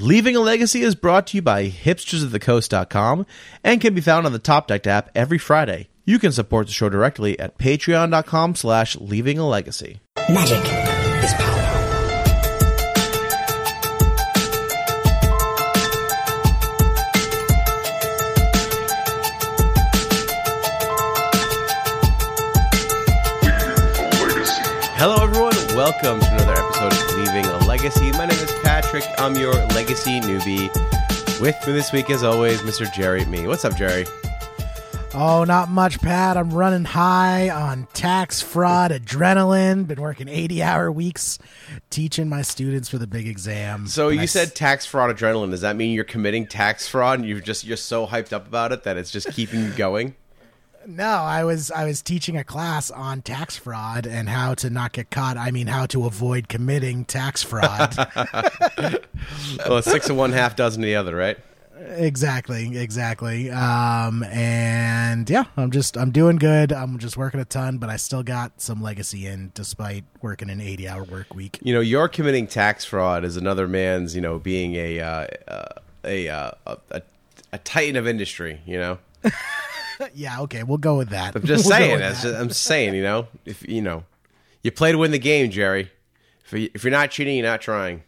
Leaving a Legacy is brought to you by hipstersofthecoast.com and can be found on the Top Deck app every Friday. You can support the show directly at patreon.com slash leaving a legacy. Magic is power. Hello, everyone. Welcome to another episode of Leaving a Legacy. My name is Patrick. I'm your legacy newbie. With me this week, as always, Mr. Jerry Me. What's up, Jerry? Oh, not much, Pat. I'm running high on tax fraud adrenaline. Been working 80 hour weeks teaching my students for the big exam. So And you I said tax fraud adrenaline. Does that mean you're committing tax fraud and you're just you're so hyped up about it that it's just keeping you going? No, I was I was teaching a class on tax fraud and how to not get caught. I mean, how to avoid committing tax fraud. Well, six of one, half dozen of the other, right? exactly, exactly. Um, and yeah, I'm just I'm doing good. I'm just working a ton, but I still got some legacy in despite working an 80 hour work week. You know, you're committing tax fraud as another man's, you know, being a uh, uh, a, uh, a a a titan of industry. You know, Yeah, okay, we'll go with that. I'm just We'll saying. just, I'm saying. You know, if you know, you play to win the game, Jerry. If, you, if you're not cheating, you're not trying.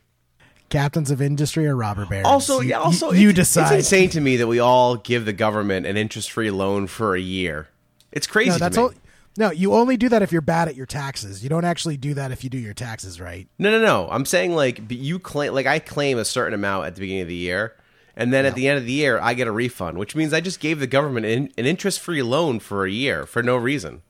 captains of industry or robber barons. Also, You- also, you, you decide. It's insane to me that we all give the government an interest-free loan for a year. It's crazy. No, that's all. No, you only do that if you're bad at your taxes. You don't actually do that if you do your taxes right. No, no, no. I'm saying like you claim like I claim a certain amount at the beginning of the year, and then at the end of the year I get a refund, which means I just gave the government an, an interest-free loan for a year for no reason.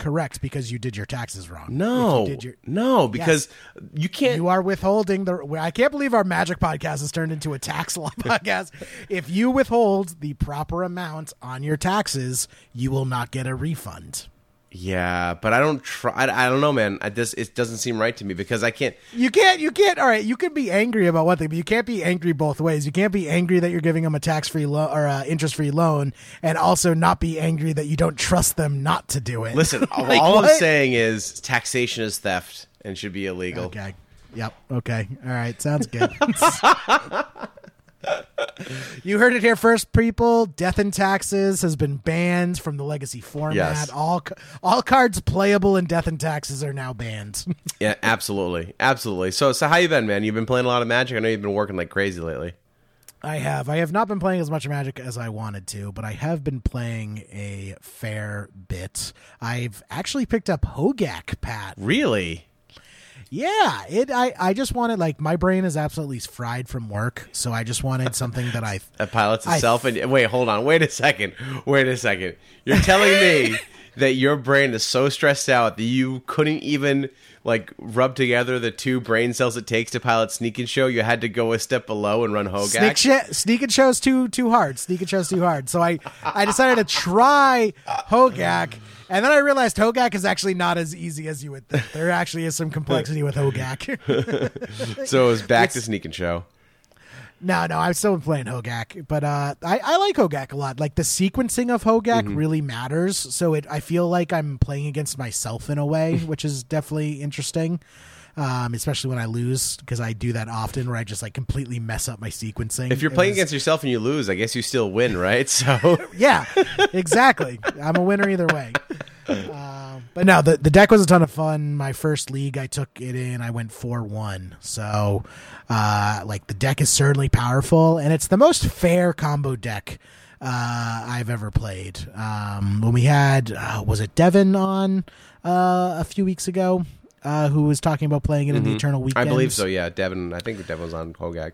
Correct, because you did your taxes wrong. No, you your, no, because you can't. you are withholding the. I can't believe our magic podcast has turned into a tax law podcast. If you withhold the proper amount on your taxes, you will not get a refund. Yeah, but I don't try. I, I don't know, man. I just it doesn't seem right to me because I can't. You can't. You can't. All right. You can be angry about one thing, but you can't be angry both ways. You can't be angry that you're giving them a tax free loan or uh, interest free loan, and also not be angry that you don't trust them not to do it. Listen, Like, all I'm saying is taxation is theft and should be illegal. Okay. Yep. Okay. All right. Sounds good. you heard it here first, people. Death and taxes has been banned from the legacy format. Yes. All all cards playable in death and taxes are now banned. Yeah, absolutely, absolutely. So, so how you been, man? You've been playing a lot of Magic. I know you've been working like crazy lately. I have. I have not been playing as much Magic as I wanted to, but I have been playing a fair bit. I've actually picked up Hogak, Pat. Really? Yeah, it. I. I just wanted like my brain is absolutely fried from work, so I just wanted something that I. That pilots I- itself. and wait, hold on. Wait a second. Wait a second. You're telling me that your brain is so stressed out that you couldn't even like rub together the two brain cells it takes to pilot Sneak and Show. You had to go a step below and run Hogak. Sneak, sh- sneak and show's too too hard. Sneak and show's too hard. So I I decided to try Hogak, and then I realized Hogak is actually not as easy as you would think. There actually is some complexity with Hogak. so it was back to Sneak and Show. no, no, I'm still playing Hogak, but uh, I I like Hogak a lot. Like the sequencing of Hogak really matters. So it I feel like I'm playing against myself in a way, which is definitely interesting. Um, especially when I lose because I do that often, where I just like completely mess up my sequencing. If you're It playing was- against yourself and you lose, I guess you still win, right? So Yeah, exactly. I'm a winner either way. Um, but no, the the deck was a ton of fun. My first league, I took it in. I went four one. So, uh, like the deck is certainly powerful, and it's the most fair combo deck uh, I've ever played. Um, when we had uh, was it Devin on uh, a few weeks ago, uh, who was talking about playing it in the Eternal Weekend. I believe so. Yeah, Devin. I think Devin was on Hogak.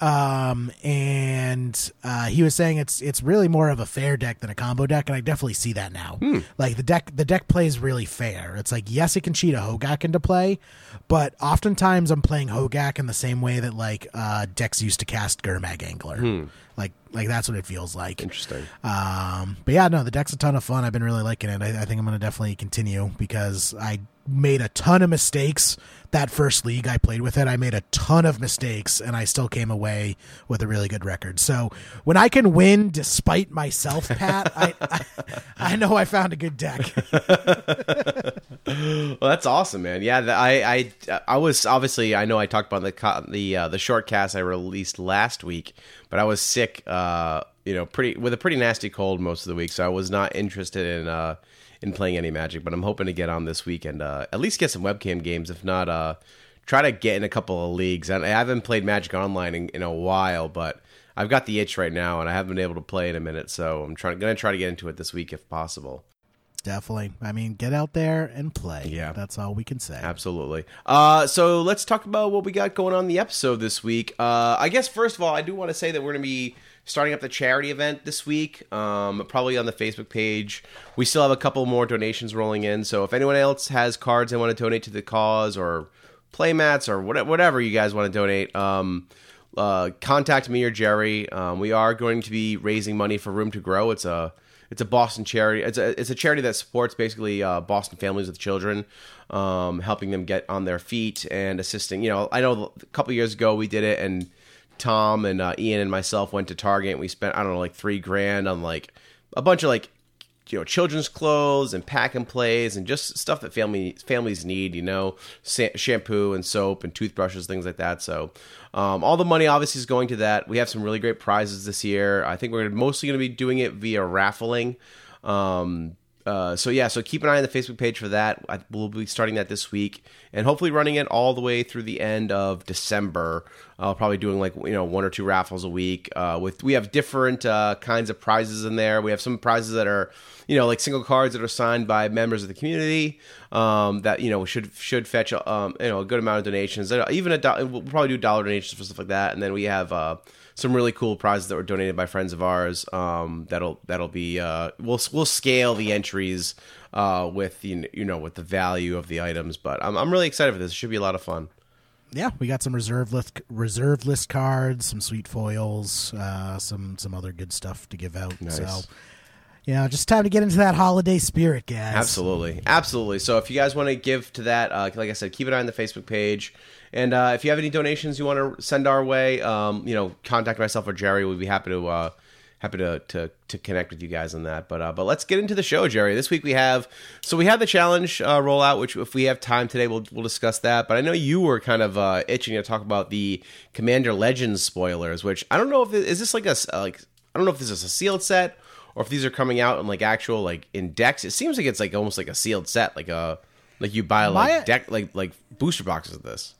um, and uh, he was saying it's it's really more of a fair deck than a combo deck, and I definitely see that now. Like the deck, the deck plays really fair. It's like yes, it can cheat a Hogak into play, but oftentimes I'm playing Hogak in the same way that like uh, decks used to cast Gurmag Angler. Like like that's what it feels like. Interesting. Um, but yeah, no, the deck's a ton of fun. I've been really liking it. I, I think I'm going to definitely continue because I made a ton of mistakes that first league I played with it. I made a ton of mistakes and I still came away with a really good record. So when I can win despite myself, Pat, I, I I know I found a good deck. Well, that's awesome, man. Yeah, I, I, I was obviously I know I talked about the the uh, the short cast I released last week, but I was sick, uh, you know, pretty with a pretty nasty cold most of the week, so I was not interested in uh, in playing any Magic. But I'm hoping to get on this week and uh, at least get some webcam games, if not, uh, try to get in a couple of leagues. And I haven't played Magic Online in, in a while, but I've got the itch right now, and I haven't been able to play in a minute, so I'm trying going to try to get into it this week if possible. Definitely. I mean, get out there and play. Yeah. That's all we can say. Absolutely. Uh, so let's talk about what we got going on the episode this week. Uh, I guess first of all, I do want to say that we're going to be starting up the charity event this week, um, probably on the Facebook page. We still have a couple more donations rolling in, so if anyone else has cards they want to donate to the cause or playmats or whatever, you guys want to donate, um, uh, contact me or Jerry. Um, we are going to be raising money for Room to Grow. It's a it's a Boston charity. It's a it's a charity that supports basically uh, Boston families with children, um, helping them get on their feet and assisting. You know, I know a couple years ago we did it, and Tom and uh, Ian and myself went to Target and we spent I don't know like three grand on like a bunch of like you know children's clothes and pack and plays and just stuff that family families need you know sa- shampoo and soap and toothbrushes things like that. So um, all the money obviously is going to that. We have some really great prizes this year. I think we're mostly going to be doing it via raffling. Um, uh, so yeah, so keep an eye on the Facebook page for that. I, we'll be starting that this week, and hopefully running it all the way through the end of December. I'll probably doing like you know one or two raffles a week. Uh, with we have different uh, kinds of prizes in there. We have some prizes that are you know like single cards that are signed by members of the community um, that you know should should fetch um, you know a good amount of donations. Even a do- we'll probably do dollar donations for stuff like that, and then we have. Some really cool prizes that were donated by friends of ours. Um, that'll that'll be uh, we'll we'll scale the entries uh, with you you know with the value of the items. But I'm I'm really excited for this. It should be a lot of fun. Yeah, we got some reserve list reserve list cards, some sweet foils, uh, some some other good stuff to give out. Nice. So, you know, just time to get into that holiday spirit, guys. Absolutely, absolutely. So if you guys want to give to that, uh, like I said, keep an eye on the Facebook page. And uh, if you have any donations you want to send our way, um, you know, contact myself or Jerry. We'd be happy to uh, happy to, to to connect with you guys on that. But uh, but let's get into the show, Jerry. This week we have so we have the challenge uh, rollout, which if we have time today, we'll we'll discuss that. But I know you were kind of uh, itching to talk about the Commander Legends spoilers, which I don't know if is this like a like I don't know if this is a sealed set or if these are coming out in like actual like in decks. It seems like it's like almost like a sealed set, like a like you buy like My- deck like like booster boxes of this.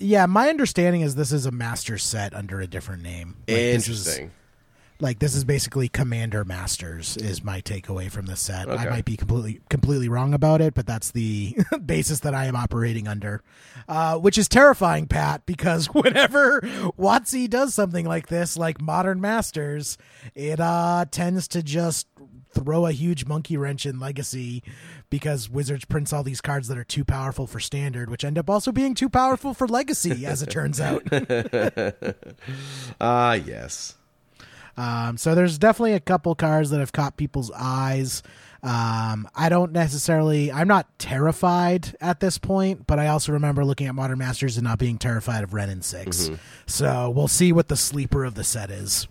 Yeah, my understanding is this is a master set under a different name. Like, Interesting. Like this is basically Commander Masters is my takeaway from this set. Okay. I might be completely completely wrong about it, but that's the basis that I am operating under, uh, which is terrifying, Pat, because whenever WotC does something like this, like Modern Masters, it uh, tends to just throw a huge monkey wrench in Legacy because Wizards prints all these cards that are too powerful for Standard, which end up also being too powerful for Legacy, as it turns out. Ah, yes. Um, so there's definitely a couple cards that have caught people's eyes. Um, I don't necessarily, I'm not terrified at this point, but I also remember looking at Modern Masters and not being terrified of Wrenn and Six. So we'll see what the sleeper of the set is.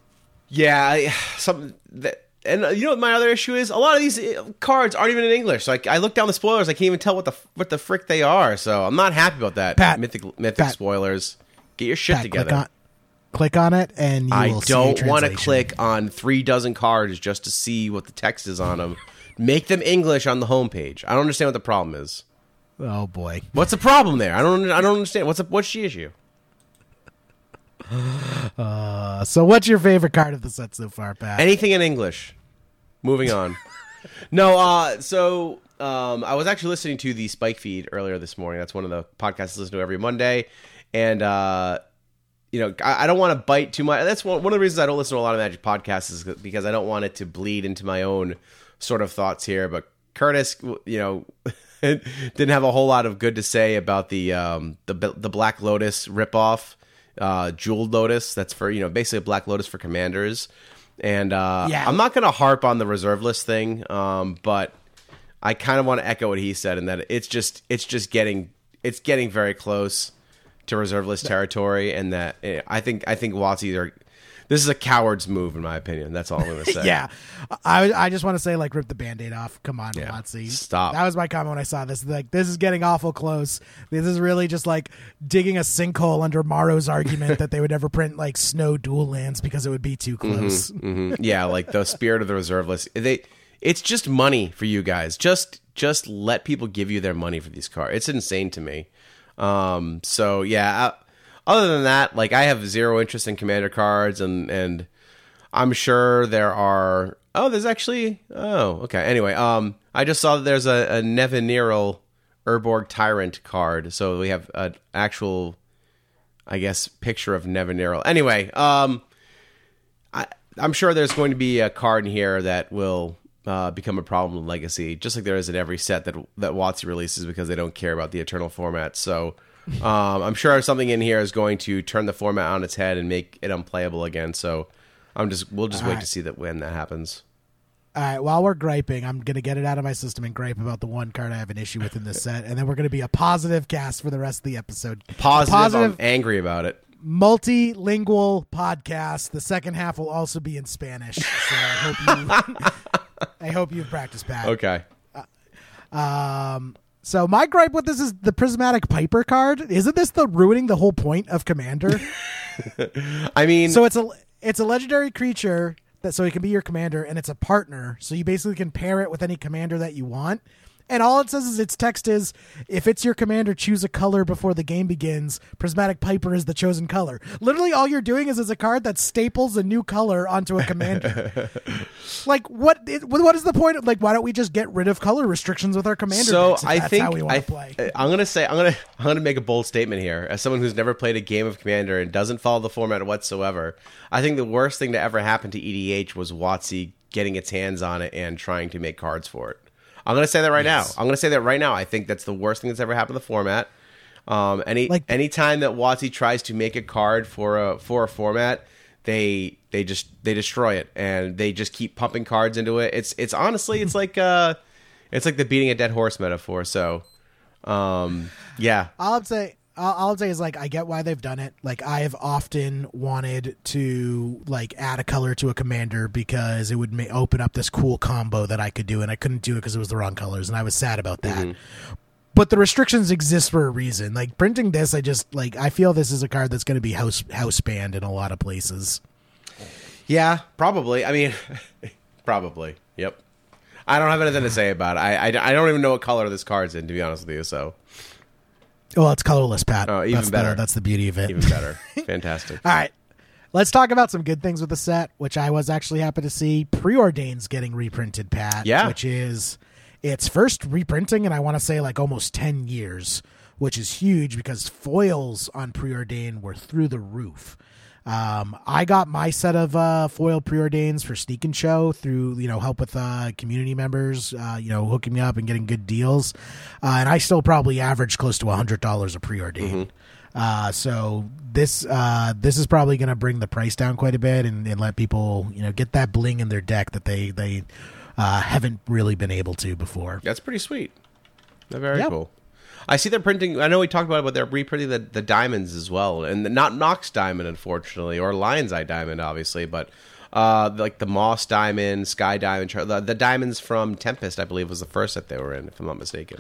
Yeah, something that. And uh, you know what my other issue is? A lot of these uh, cards aren't even in English. Like I look down the spoilers, I can't even tell what the what the frick they are. So I'm not happy about that. Pat, mythic mythic Pat. spoilers. Get your shit Pat, together. Click on, it, and you I don't want to click on three dozen cards just to see what the text is on them. Make them English on the homepage. I don't understand what the problem is. Oh boy. What's the problem there? I don't. I don't understand. What's the, what's the issue? Uh, so what's your favorite card of the set so far, Pat? Anything in English. Moving on. no, uh, so um, I was actually listening to the Spike feed earlier this morning. That's one of the podcasts I listen to every Monday, and uh, you know, I, I don't want to bite too much. That's one, one of the reasons I don't listen to a lot of Magic podcasts is because I don't want it to bleed into my own sort of thoughts here. But Curtis, you know. didn't have a whole lot of good to say about the um, the the Black Lotus ripoff, uh, Jeweled Lotus. That's for you know basically a Black Lotus for commanders. And uh, Yeah. I'm not going to harp on the reserve list thing, um, but I kind of want to echo what he said, in that it's just it's just getting it's getting very close to reserve list territory, and that eh, I think I think Watt's are this is a coward's move in my opinion. That's all I'm to say. yeah, I I just want to say like rip the band-aid off. Come on, Yeah. WotC. Stop. That was my comment when I saw this. Like this is getting awful close. This is really just like digging a sinkhole under Maro's argument that they would never print like snow dual lands because it would be too close. Mhm. yeah, like the spirit of the reserve list. They it's just money for you guys. Just just let people give you their money for these cards. It's insane to me. Um so yeah, uh, other than that, like I have zero interest in commander cards and and I'm sure there are Oh, there's actually Oh, okay. Anyway, um I just saw that there's a, a Nevinyrral Urborg Tyrant card. So we have an actual I guess picture of Nevinyrral. Anyway, um I, I'm sure there's going to be a card in here that will uh, become a problem in Legacy, just like there is in every set that that WotC releases because they don't care about the Eternal format. So um, I'm sure something in here is going to turn the format on its head and make it unplayable again. So I'm just we'll just wait right. to see that when that happens. All right, while we're griping, I'm gonna get it out of my system and gripe about the one card I have an issue with in this set, and then we're gonna be a positive cast for the rest of the episode. Positive, Positive- I'm angry about it. multilingual podcast. The second half will also be in Spanish. So I hope you I hope you've practiced Pat. Okay. Um so my gripe with this is the prismatic piper card. Isn't this the ruining the whole point of commander? I mean, so it's a it's a legendary creature that so it can be your commander and it's a partner. So you basically can pair it with any commander that you want. And all it says is its text is if it's your commander, choose a color before the game begins. Prismatic Piper is the chosen color. Literally, all you're doing is is a card that staples a new color onto a commander. like what? Is, what is the point? Of, like, why don't we just get rid of color restrictions with our commander? so I that's think how we I, play? Uh, i'm gonna say I'm gonna I'm gonna make a bold statement here. As someone who's never played a game of Commander and doesn't follow the format whatsoever, I think the worst thing to ever happen to EDH was WotC getting its hands on it and trying to make cards for it. I'm gonna say that right Yes. now. I'm gonna say that right now. I think that's the worst thing that's ever happened to the format. Um, any Like- anytime that WotC tries to make a card for a for a format, they they just they destroy it and they just keep pumping cards into it. It's it's honestly it's like uh it's like the beating a dead horse metaphor. So um yeah. I'll say, all all I'll say is like I get why they've done it. Like I have often wanted to like add a color to a commander because it would ma- open up this cool combo that I could do, and I couldn't do it because it was the wrong colors, and I was sad about that. Mm-hmm. But the restrictions exist for a reason. Like printing this, I just like I feel this is a card that's going to be house house banned in a lot of places. Yeah, probably. I mean probably. Yep. I don't have anything to say about it. I, I, I don't even know what color this card's in to be honest with you, so Oh, well, it's colorless, Pat. Oh, even that's better. The, that's the beauty of it. even better. Fantastic. All right. Let's talk about some good things with the set, which I was actually happy to see. Preordain's getting reprinted, Pat. Yeah. Which is its first reprinting in I want to say like almost ten years, which is huge because foils on Preordain were through the roof. Um, I got my set of uh, foil preordains for Sneak and Show through you know help with uh, community members, uh, you know hooking me up and getting good deals, uh, and I still probably average close to hundred dollars a preordain. Uh, so this uh, this is probably going to bring the price down quite a bit and, and let people you know get that bling in their deck that they they uh, haven't really been able to before. That's pretty sweet. They're very Yep. cool. I see they're printing. I know we talked about it, but they're reprinting the, the diamonds as well, and the, not Mox diamond, unfortunately, or Lion's Eye diamond, obviously, but uh, like the Moss diamond, Sky diamond, the, the diamonds from Tempest, I believe, was the first that they were in, if I'm not mistaken.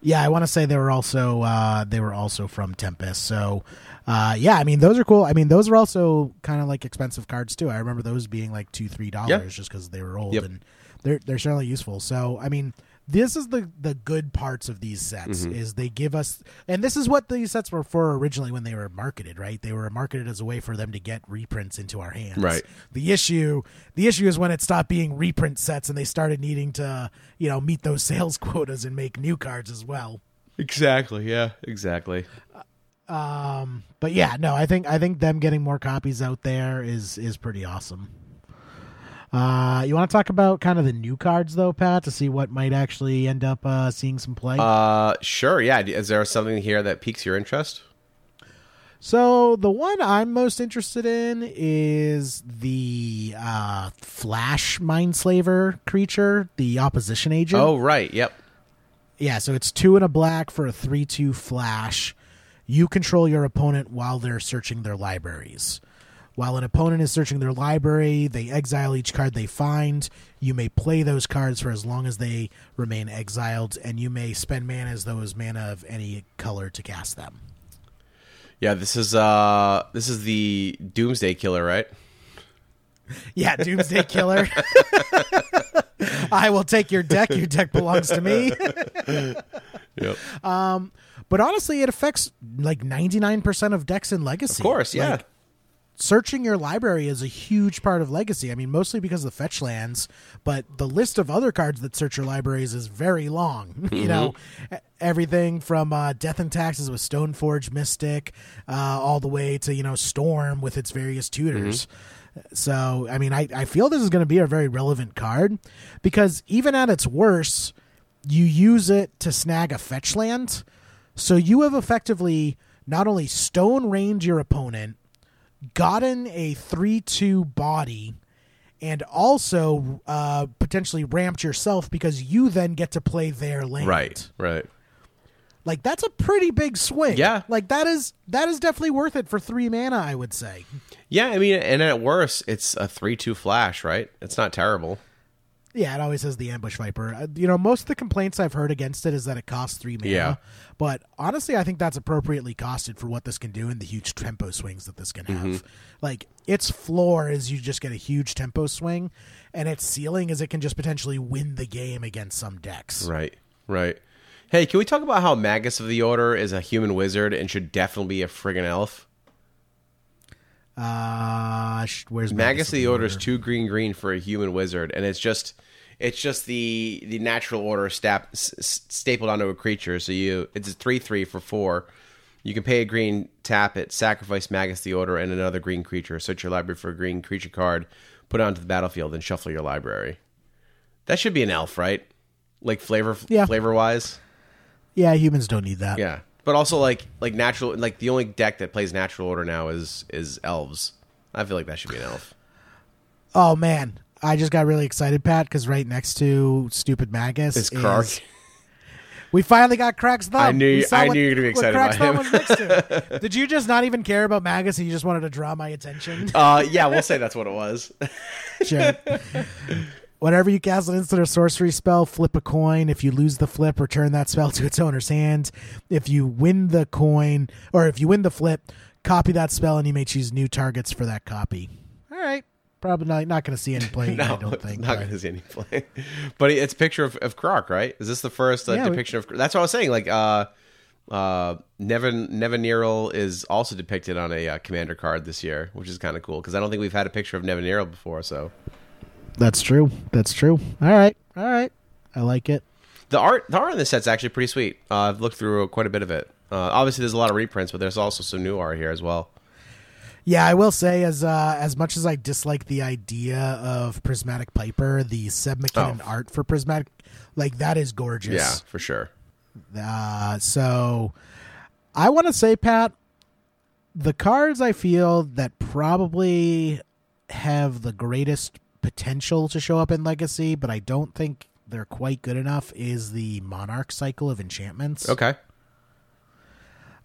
Yeah, I want to say they were also uh, they were also from Tempest. So uh, yeah, I mean those are cool. I mean those are also kind of like expensive cards too. I remember those being like two three dollars Yeah. just because they were old Yep. and they're they're certainly useful. So I mean this is the the good parts of these sets Mm-hmm. is they give us and this is what these sets were for originally when they were marketed right they were marketed as a way for them to get reprints into our hands Right. the issue the issue is when it stopped being reprint sets and they started needing to you know meet those sales quotas and make new cards as well Exactly. Yeah. Exactly. um but yeah no i think i think them getting more copies out there is is pretty awesome uh you want to talk about kind of the new cards though pat to see what might actually end up uh seeing some play Uh, sure. Yeah. Is there something here that piques your interest? So the one I'm most interested in is the uh, Flash Mindslaver creature, the opposition agent. Oh, right. Yep. Yeah, so it's two and a black for a three-two Flash. You control your opponent while they're searching their libraries. While an opponent is searching their library, they exile each card they find. You may play those cards for as long as they remain exiled, and you may spend mana as though as mana of any color to cast them. Yeah, this is uh this is the Doomsday Killer, right? Yeah, Doomsday Killer. I will take your deck. Your deck belongs to me. Yep. but honestly, it affects like 99% of decks in Legacy. of course, yeah. Like, searching your library is a huge part of Legacy. I mean, mostly because of the fetch lands, but the list of other cards that search your libraries is very long. you know, everything from uh, Death and Taxes with Stoneforge Mystic, uh, all the way to you know Storm with its various tutors. So, I mean, I, I feel this is going to be a very relevant card because even at its worst, you use it to snag a fetch land. So you have effectively not only Stone Rained your opponent, gotten a 3 2 body, and also uh, potentially ramped yourself because you then get to play their land. Right, right. Like that's a pretty big swing. Yeah. Like that is that is definitely worth it for three mana, I would say. Yeah, I mean, and at worst, it's a three-two flash, right? It's not terrible. Yeah, it always has the ambush viper. Uh, you know, most of the complaints I've heard against it is that it costs three mana. Yeah. But honestly, I think that's appropriately costed for what this can do and the huge tempo swings that this can have. Mm-hmm. Like its floor is you just get a huge tempo swing, and its ceiling is it can just potentially win the game against some decks. Right, right. Hey, can we talk about how Magus of the Order is a human wizard and should definitely be a friggin' elf? Uh, where's Magus of the Order is two green green for a human wizard, and it's just it's just the the natural order stap, stapled onto a creature. So you it's a three three for four. You can pay a green, tap it, sacrifice Magus the Order and another green creature. Search your library for a green creature card, put it onto the battlefield, and shuffle your library. That should be an elf, right? Like flavor Yeah. flavor wise. Yeah, humans don't need that. Yeah, but also like like natural like the only deck that plays natural order now is is elves. I feel like that should be an elf. Oh man, I just got really excited, Pat, because right next to Stupid Magus is- Krark. We finally got Krark's thumb. I knew you- I what- knew you were gonna be excited about him. was next to. Did you just not even care about Magus and you just wanted to draw my attention? Uh, yeah, we'll say that's what it was. sure. Whenever you cast an instant or sorcery spell, flip a coin. If you lose the flip, return that spell to its owner's hand. If you win the coin, or if you win the flip, copy that spell and you may choose new targets for that copy. All right. Probably not, not going to see any play, no, I don't think. not going to see any play. but it's a picture of, of Krark, right? Is this the first uh, Yeah, we- depiction of? That's what I was saying. Like, uh, uh, Nevin Nevinyrral is also depicted on a uh, commander card this year, which is kind of cool because I don't think we've had a picture of Nevinyrral before. So That's true. That's true. All right. All right. I like it. the art, the art in this set's actually pretty sweet. Uh, I've looked through quite a bit of it. Uh, obviously, there's a lot of reprints, but there's also some new art here as well. Yeah, I will say as uh, as much as I dislike the idea of Prismatic Piper, the Seb McKinnon Oh. art for Prismatic, like that is gorgeous. Yeah, for sure. Uh, so I want to say, Pat, the cards I feel that probably have the greatest potential to show up in Legacy, but I don't think they're quite good enough, is the Monarch cycle of enchantments. Okay.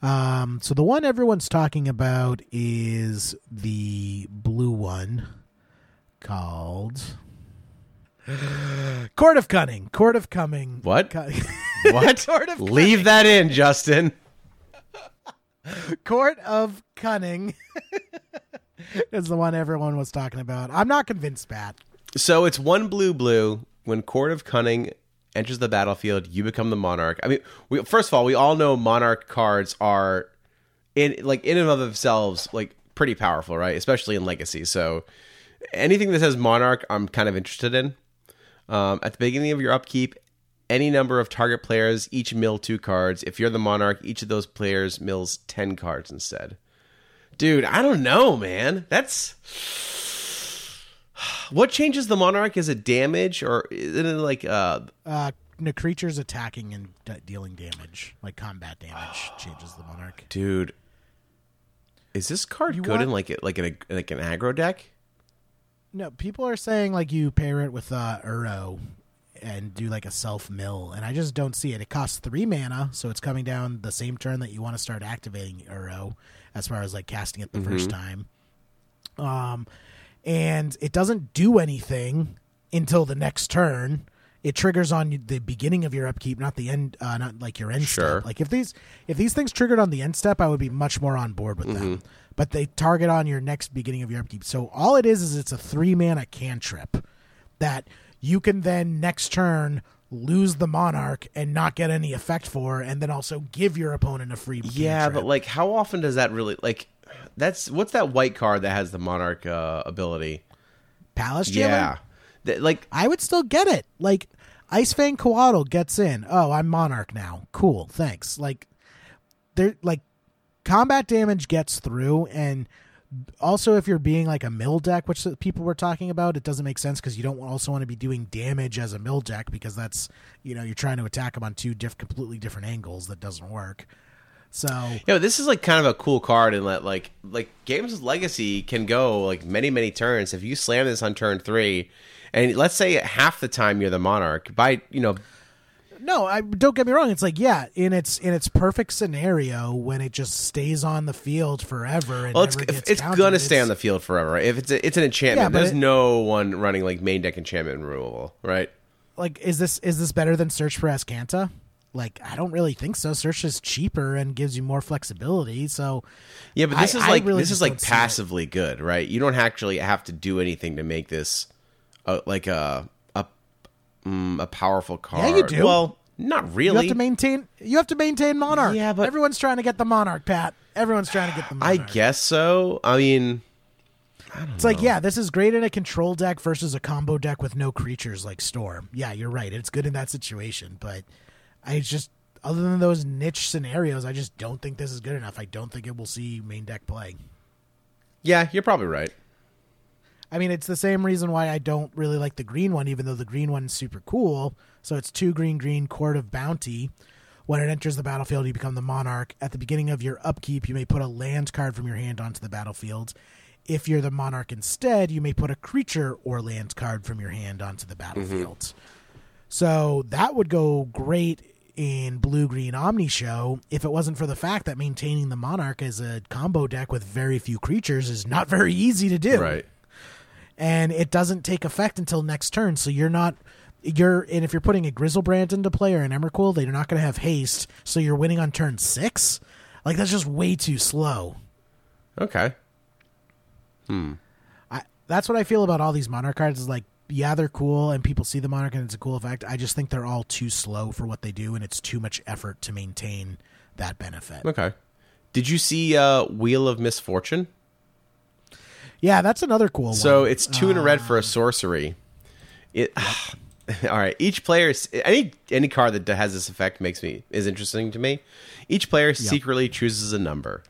Um, so the one everyone's talking about is the blue one called Court of Cunning. Court of Cunning. What? Cu- What? Court of Leave that in, Justin. Court of Cunning is the one everyone was talking about. I'm not convinced, Pat. So it's one blue blue. When Court of Cunning enters the battlefield, you become the monarch. I mean, we, first of all, we all know monarch cards are in like in and of themselves like pretty powerful, right? Especially in Legacy. So anything that says monarch, I'm kind of interested in. Um, at the beginning of your upkeep, any number of target players each mill two cards. If you're the monarch, each of those players mills ten cards instead. Dude, I don't know, man. That's what changes the monarch? Is it damage or is it like uh Uh, the creatures attacking and d- dealing damage, like combat damage, changes the monarch. dude Is this card good want- in like like an like an aggro deck? No, people are saying like you pair it with uh Uro and do like a self mill, and I just don't see it. It costs three mana, so it's coming down the same turn that you want to start activating Uro, as far as like casting it the first time. Um, and it doesn't do anything until the next turn. It triggers on the beginning of your upkeep, not the end, uh, not like your end Sure. step. Like if these if these things triggered on the end step, I would be much more on board with them. But they target on your next beginning of your upkeep. So all it is is it's a three mana cantrip that you can then next turn lose the monarch and not get any effect for, and then also give your opponent a free. Yeah, cantrip. but like, how often does that really like? That's what's that white card that has the monarch uh, ability? Palace Jailer? Yeah, That- like I would still get it. Like Ice Fang Coatl gets in. Oh, I'm Monarch now. Cool, thanks. Like there like combat damage gets through and also if you're being like a mill deck which people were talking about it doesn't make sense because you don't also want to be doing damage as a mill deck because that's you know you're trying to attack them on two diff- completely different angles that doesn't work so you know, this is like kind of a cool card and that like like Games of Legacy can go like many many turns. If you slam this on turn three, and let's say half the time you're the monarch by you know No, I don't get me wrong. It's like yeah, in its in its perfect scenario when it just stays on the field forever and well it's it's countered, gonna stay on the field forever. If it's a, it's an enchantment, Yeah, there's it- no one running like main deck enchantment removal, right? Like, is this is this better than Search for Azcanta? Like, I don't really think so. Search is cheaper and gives you more flexibility. So Yeah, but this I- is like really this is like passively good, right? You don't actually have to do anything to make this uh, like a a mm, a powerful card. Yeah, you do. Well, not really. you have to maintain you have to maintain Monarch. Yeah, but- everyone's trying to get the Monarch, Pat. Everyone's trying to get the monarch. I guess so. I mean, It's like, yeah, this is great in a control deck versus a combo deck with no creatures like Storm. Yeah, you're right. It's good in that situation, but I just other than those niche scenarios, I just don't think this is good enough. I don't think it will see main deck play. yeah, you're probably right. I mean, it's the same reason why I don't really like the green one, even though the green one's super cool. So it's two green, green, Court of Bounty. When it enters the battlefield, you become the monarch. At the beginning of your upkeep, you may put a land card from your hand onto the battlefield. If you're the monarch instead, you may put a creature or land card from your hand onto the mm-hmm. battlefield. So that would go great in blue green Omni Show if it wasn't for the fact that maintaining the monarch as a combo deck with very few creatures is not very easy to do Right. and it doesn't take effect until next turn. So you're not you're and if you're putting a Griselbrand into play or an Emrakul, they're not going to have haste. So you're winning on turn six. Like that's just way too slow. Okay. Hmm. I, that's what I feel about all these Monarch cards. Is like yeah, they're cool and people see the Monarch and it's a cool effect. I just think they're all too slow for what they do, and it's too much effort to maintain that benefit. Okay. Did you see uh, Wheel of Misfortune? Yeah, that's another cool one. So it's two in a red Um, for a sorcery. It. all right. Each player, any any card that has this effect makes me is interesting to me. Each player secretly chooses a number.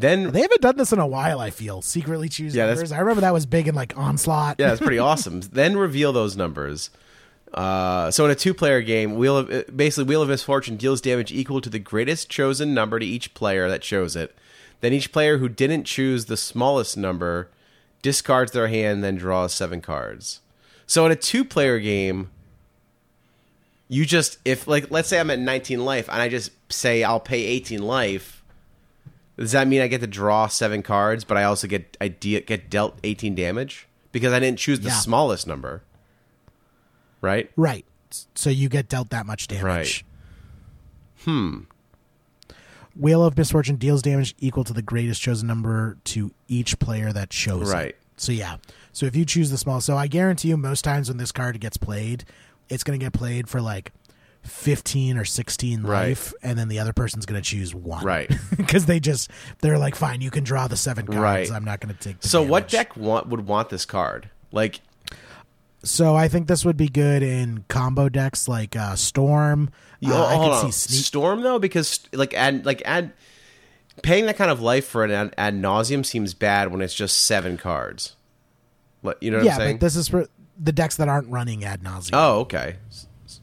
Then they haven't done this in a while. I feel secretly choose Yeah, numbers. I remember that was big in like Onslaught. Yeah, that's pretty awesome. Then reveal those numbers. Uh, so in a two-player game, wheel of uh, basically wheel of misfortune deals damage equal to the greatest chosen number to each player that chose it. Then each player who didn't choose the smallest number discards their hand, then draws seven cards. So in a two-player game, you just if like let's say I'm at 19 life and I just say I'll pay 18 life. Does that mean I get to draw seven cards, but I also get I de- get dealt 18 damage because I didn't choose the Yeah. smallest number? Right? Right. So you get dealt that much damage. Right. Hmm. Wheel of Misfortune deals damage equal to the greatest chosen number to each player that chose it. Right. So yeah. So if you choose the small, so I guarantee you, most times when this card gets played, it's going to get played for like fifteen or sixteen Right. life, and then the other person's going to choose one. Right. Because they just they're like, fine, you can draw the seven cards. Right. I'm not going to take. The So what damage." deck want, would want this card? Like So I think this would be good in combo decks like uh, Storm. Uh, I can on. see Sneak. Storm though because like add like add paying that kind of life for an ad, ad nauseam seems bad when it's just seven cards. What you know what yeah, I'm saying? but this is for the decks that aren't running ad nauseam. oh, okay.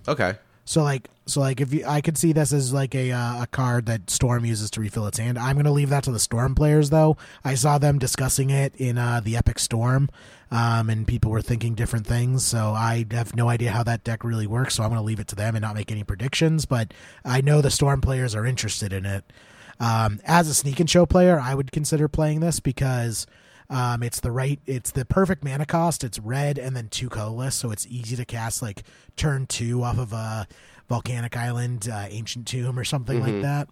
Okay. So like So like if you, I could see this as like a uh, a card that Storm uses to refill its hand. I'm to leave that to the Storm players though. I saw them discussing it in uh, the Epic Storm, um, and people were thinking different things. So I have no idea how that deck really works. So I'm to leave it to them and not make any predictions. But I know the Storm players are interested in it. Um, as a sneak and show player, I would consider playing this because. Um, it's the right, it's the perfect mana cost. It's red and then two colorless, so it's easy to cast like turn two off of a volcanic island, uh, ancient tomb, or something like that.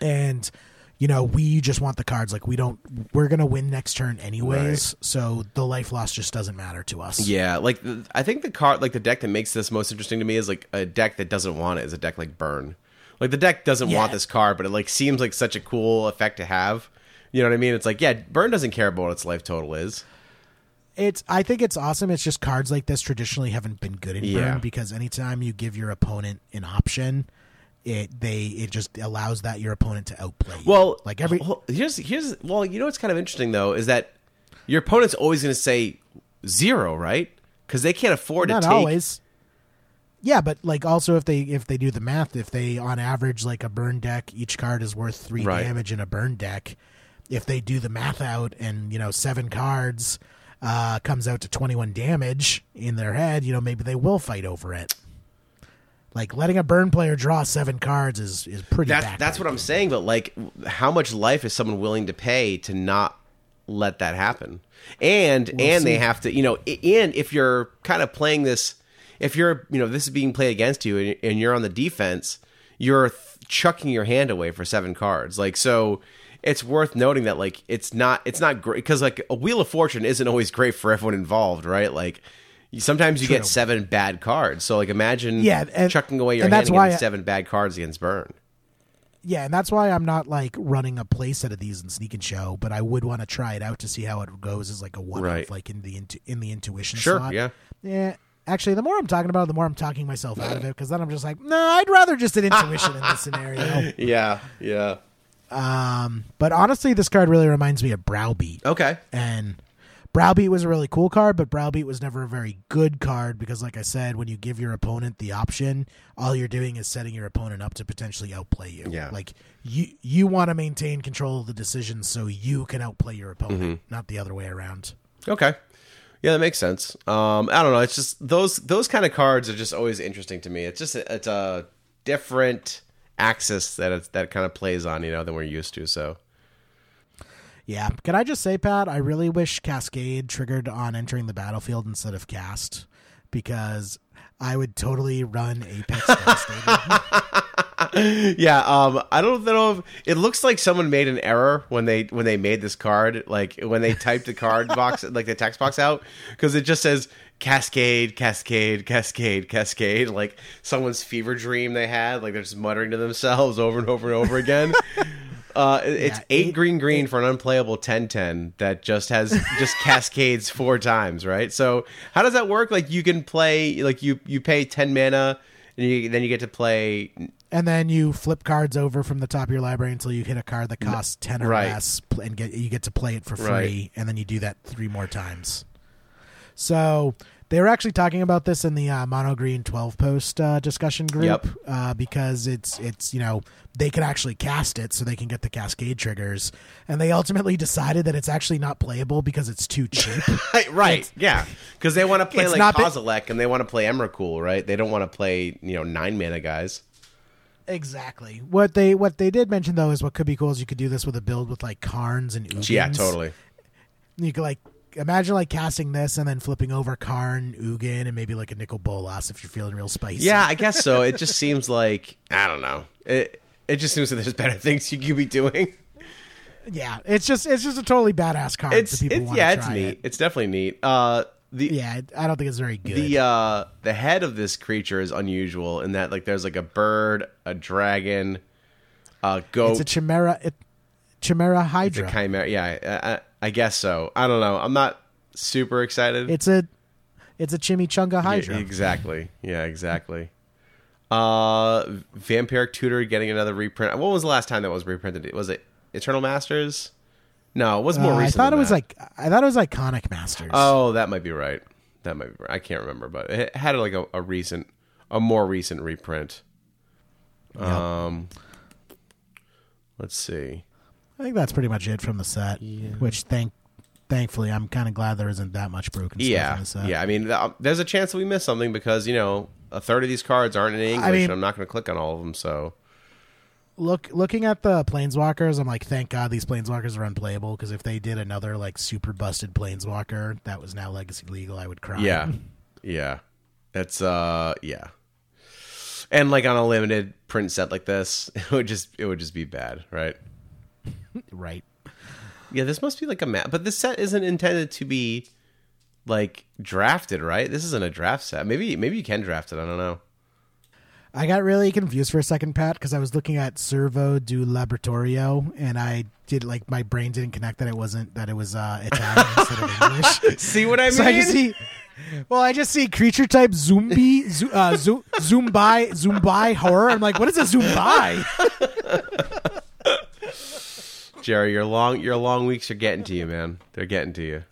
And you know, we just want the cards. Like we don't, we're gonna win next turn anyways. So the life loss just doesn't matter to us. Yeah, like the, I think the card, like the deck that makes this most interesting to me is like a deck that doesn't want it is a deck like Burn. Like the deck doesn't Yeah. want this card, but it like seems like such a cool effect to have. You know what I mean? It's like yeah, Burn doesn't care about what its life total is. It's, I think it's awesome. It's just cards like this traditionally haven't been good in Yeah. burn because anytime you give your opponent an option, it they it just allows that your opponent to outplay you. Well, like every well, here's here's well, you know what's kind of interesting though is that your opponent's always going to say zero, right? Because they can't afford not to take. always. Yeah, but like also if they if they do the math, if they on average like a burn deck, each card is worth three Right. damage in a burn deck. If they do the math out and you know seven cards uh, comes out to twenty one damage in their head, you know maybe they will fight over it. Like letting a burn player draw seven cards is is pretty. That's that's what I'm saying. But like, how much life is someone willing to pay to not let that happen? And and they have to, you know, and if you're kind of playing this, if you're, you know, this is being played against you, and, and you're on the defense, you're th- chucking your hand away for seven cards. Like so. It's worth noting that like it's not it's not great because like a wheel of fortune isn't always great for everyone involved, right? Like sometimes you get seven bad cards. So like imagine Yeah, and- chucking away your and hand that's and why I- seven bad cards against burn. Yeah, and that's why I'm not like running a play set of these in Sneak and Show, but I would want to try it out to see how it goes as like a one Right. off, like in the intu- in the intuition. Sure, slot. yeah. yeah. Actually, the more I'm talking about it, the more I'm talking myself out of it because then I'm just like, no, I'd rather just an intuition in this scenario. Yeah, yeah. Um, but honestly, this card really reminds me of Browbeat, Okay. and Browbeat was a really cool card, but Browbeat was never a very good card because, like I said, when you give your opponent the option, all you're doing is setting your opponent up to potentially outplay you. Yeah. Like you you want to maintain control of the decision so you can outplay your opponent, Mm-hmm. not the other way around. Okay. Yeah, that makes sense. Um, I don't know. It's just those those kind of cards are just always interesting to me. It's just it's a different axis that it's, that kind of plays on, you know, than we're used to. So Yeah. Can I just say, Pat, I really wish Cascade triggered on entering the battlefield instead of cast because I would totally run Apex Devastator. yeah, um, I don't know if it looks like someone made an error when they when they made this card, like when they typed the card box, like the text box out, because it just says Cascade, Cascade, Cascade, Cascade, like someone's fever dream they had, like they're just muttering to themselves over and over and over again. Uh, it's Yeah, eight it- green green for an unplayable 10-10 that just has just cascades four times, right? So how does that work? Like you can play like you you pay ten mana and you, then you get to play and then you flip cards over from the top of your library until you hit a card that costs 10 or Right. less and get you get to play it for free Right. and then you do that three more times. So they were actually talking about this in the uh, mono green 12 post uh, discussion group Yep. uh, because it's it's you know they can actually cast it so they can get the cascade triggers and they ultimately decided that it's actually not playable because it's too cheap. Right, right. yeah, because they want to play like Kozilek and they want to play Emrakul, right? They don't want to play you know nine mana guys. exactly. What they what they did mention though is what could be cool is you could do this with a build with like Karns and Ugins. Yeah, totally. you could like imagine like casting this and then flipping over Karn, Ugin, and maybe like a Nicol Bolas if you're feeling real spicy. Yeah, I guess so. It just seems like I don't know. It it just seems that there's better things you could be doing. yeah. It's just it's just a totally badass card. It's, people it's yeah, it's neat. It. It's definitely neat. Uh, the Yeah, I don't think it's very good. the uh the head of this creature is unusual in that like there's like a bird, a dragon, a goat, it's a chimera. It, chimera hydra. it's a chimera. Yeah, I, I, I guess so. I don't know. I'm not super excited. it's a it's a chimichunga Hydra. Yeah, exactly. Yeah, exactly. Uh, Vampiric Tutor getting another reprint. When was the last time that was reprinted? Was it Eternal Masters? No, it was more Uh, I recent. thought it was that. like I thought it was iconic masters. Oh, that might be right. That might be right. I can't remember, but it had like a, a recent, a more recent reprint. Um, let's see. I think that's pretty much it from the set. Which thank thankfully I'm kind of glad there isn't that much broken stuff in Yeah, the set. yeah. I mean, th- there's a chance that we miss something because you know a third of these cards aren't in English, mean- and I'm not going to click on all of them. So Look, looking at the planeswalkers, I'm like, thank God these planeswalkers are unplayable. Because if they did another like super busted planeswalker that was now legacy legal, I would cry. yeah, yeah. It's uh, yeah. And like on a limited print set like this, it would just it would just be bad, right? Right. Yeah, this must be like a map, but this set isn't intended to be like drafted, right? This isn't a draft set. Maybe maybe you can draft it. I don't know. I got really confused for a second, Pat, because I was looking at Servo do Laboratorio, and I did like my brain didn't connect that it wasn't that it was uh, Italian instead of English. See what I mean? So I just see. Well, I just see creature type zombie, zo- uh, zo- zumbai, zumbai horror. I'm like, what is a zumbai? Jerry, your long your long weeks are getting to you, man. They're getting to you.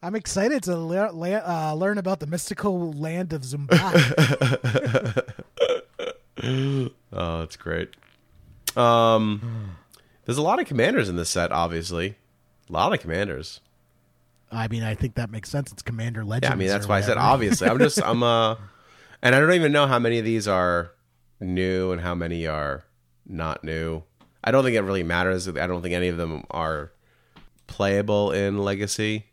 I'm excited to le- le- uh, learn about the mystical land of Zumbai. Oh, that's great. Um, there's a lot of commanders in this set. Obviously, a lot of commanders. I mean, I think that makes sense. It's Commander Legends. Yeah, I mean that's why I said obviously. I'm just I'm uh, and I don't even know how many of these are new and how many are not new. I don't think it really matters. I don't think any of them are playable in Legacy.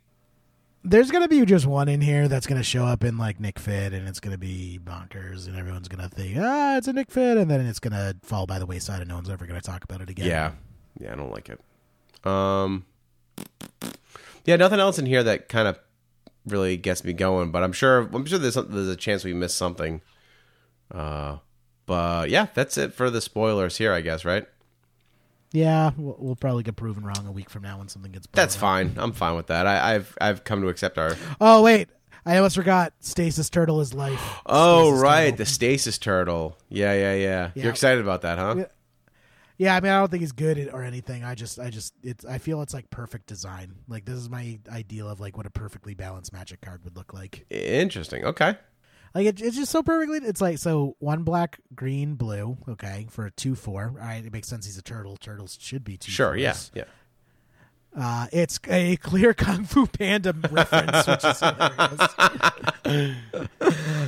There's gonna be just one in here that's gonna show up in like Nic Fit, and it's gonna be bonkers, and everyone's gonna think, ah, it's a Nic Fit, and then it's gonna fall by the wayside, and no one's ever gonna talk about it again. Yeah. Yeah, I don't like it. Um Yeah, nothing else in here that kind of really gets me going, but I'm sure I'm sure there's there's a chance we missed something. Uh but yeah, that's it for the spoilers here, I guess, right? Yeah. We'll, we'll probably get proven wrong a week from now when something gets. blown That's fine. I'm fine with that. I, I've I've come to accept our Oh wait, I almost forgot. Stasis Turtle is life. Oh Stasis right, Turtle. the stasis turtle. Yeah, yeah, yeah. Yeah. You're excited about that, huh? Yeah. Yeah, I mean, I don't think he's good or anything. I just, I just, it's. I feel it's like perfect design. Like this is my ideal of like what a perfectly balanced Magic card would look like. Interesting. Okay. Like it, it's just so perfectly. It's like so one black, green, blue. Okay, for a two four. All right, it makes sense. He's a turtle. Turtles should be two. Sure. Yeah. Yeah. Uh, it's a clear Kung Fu Panda reference, which is hilarious.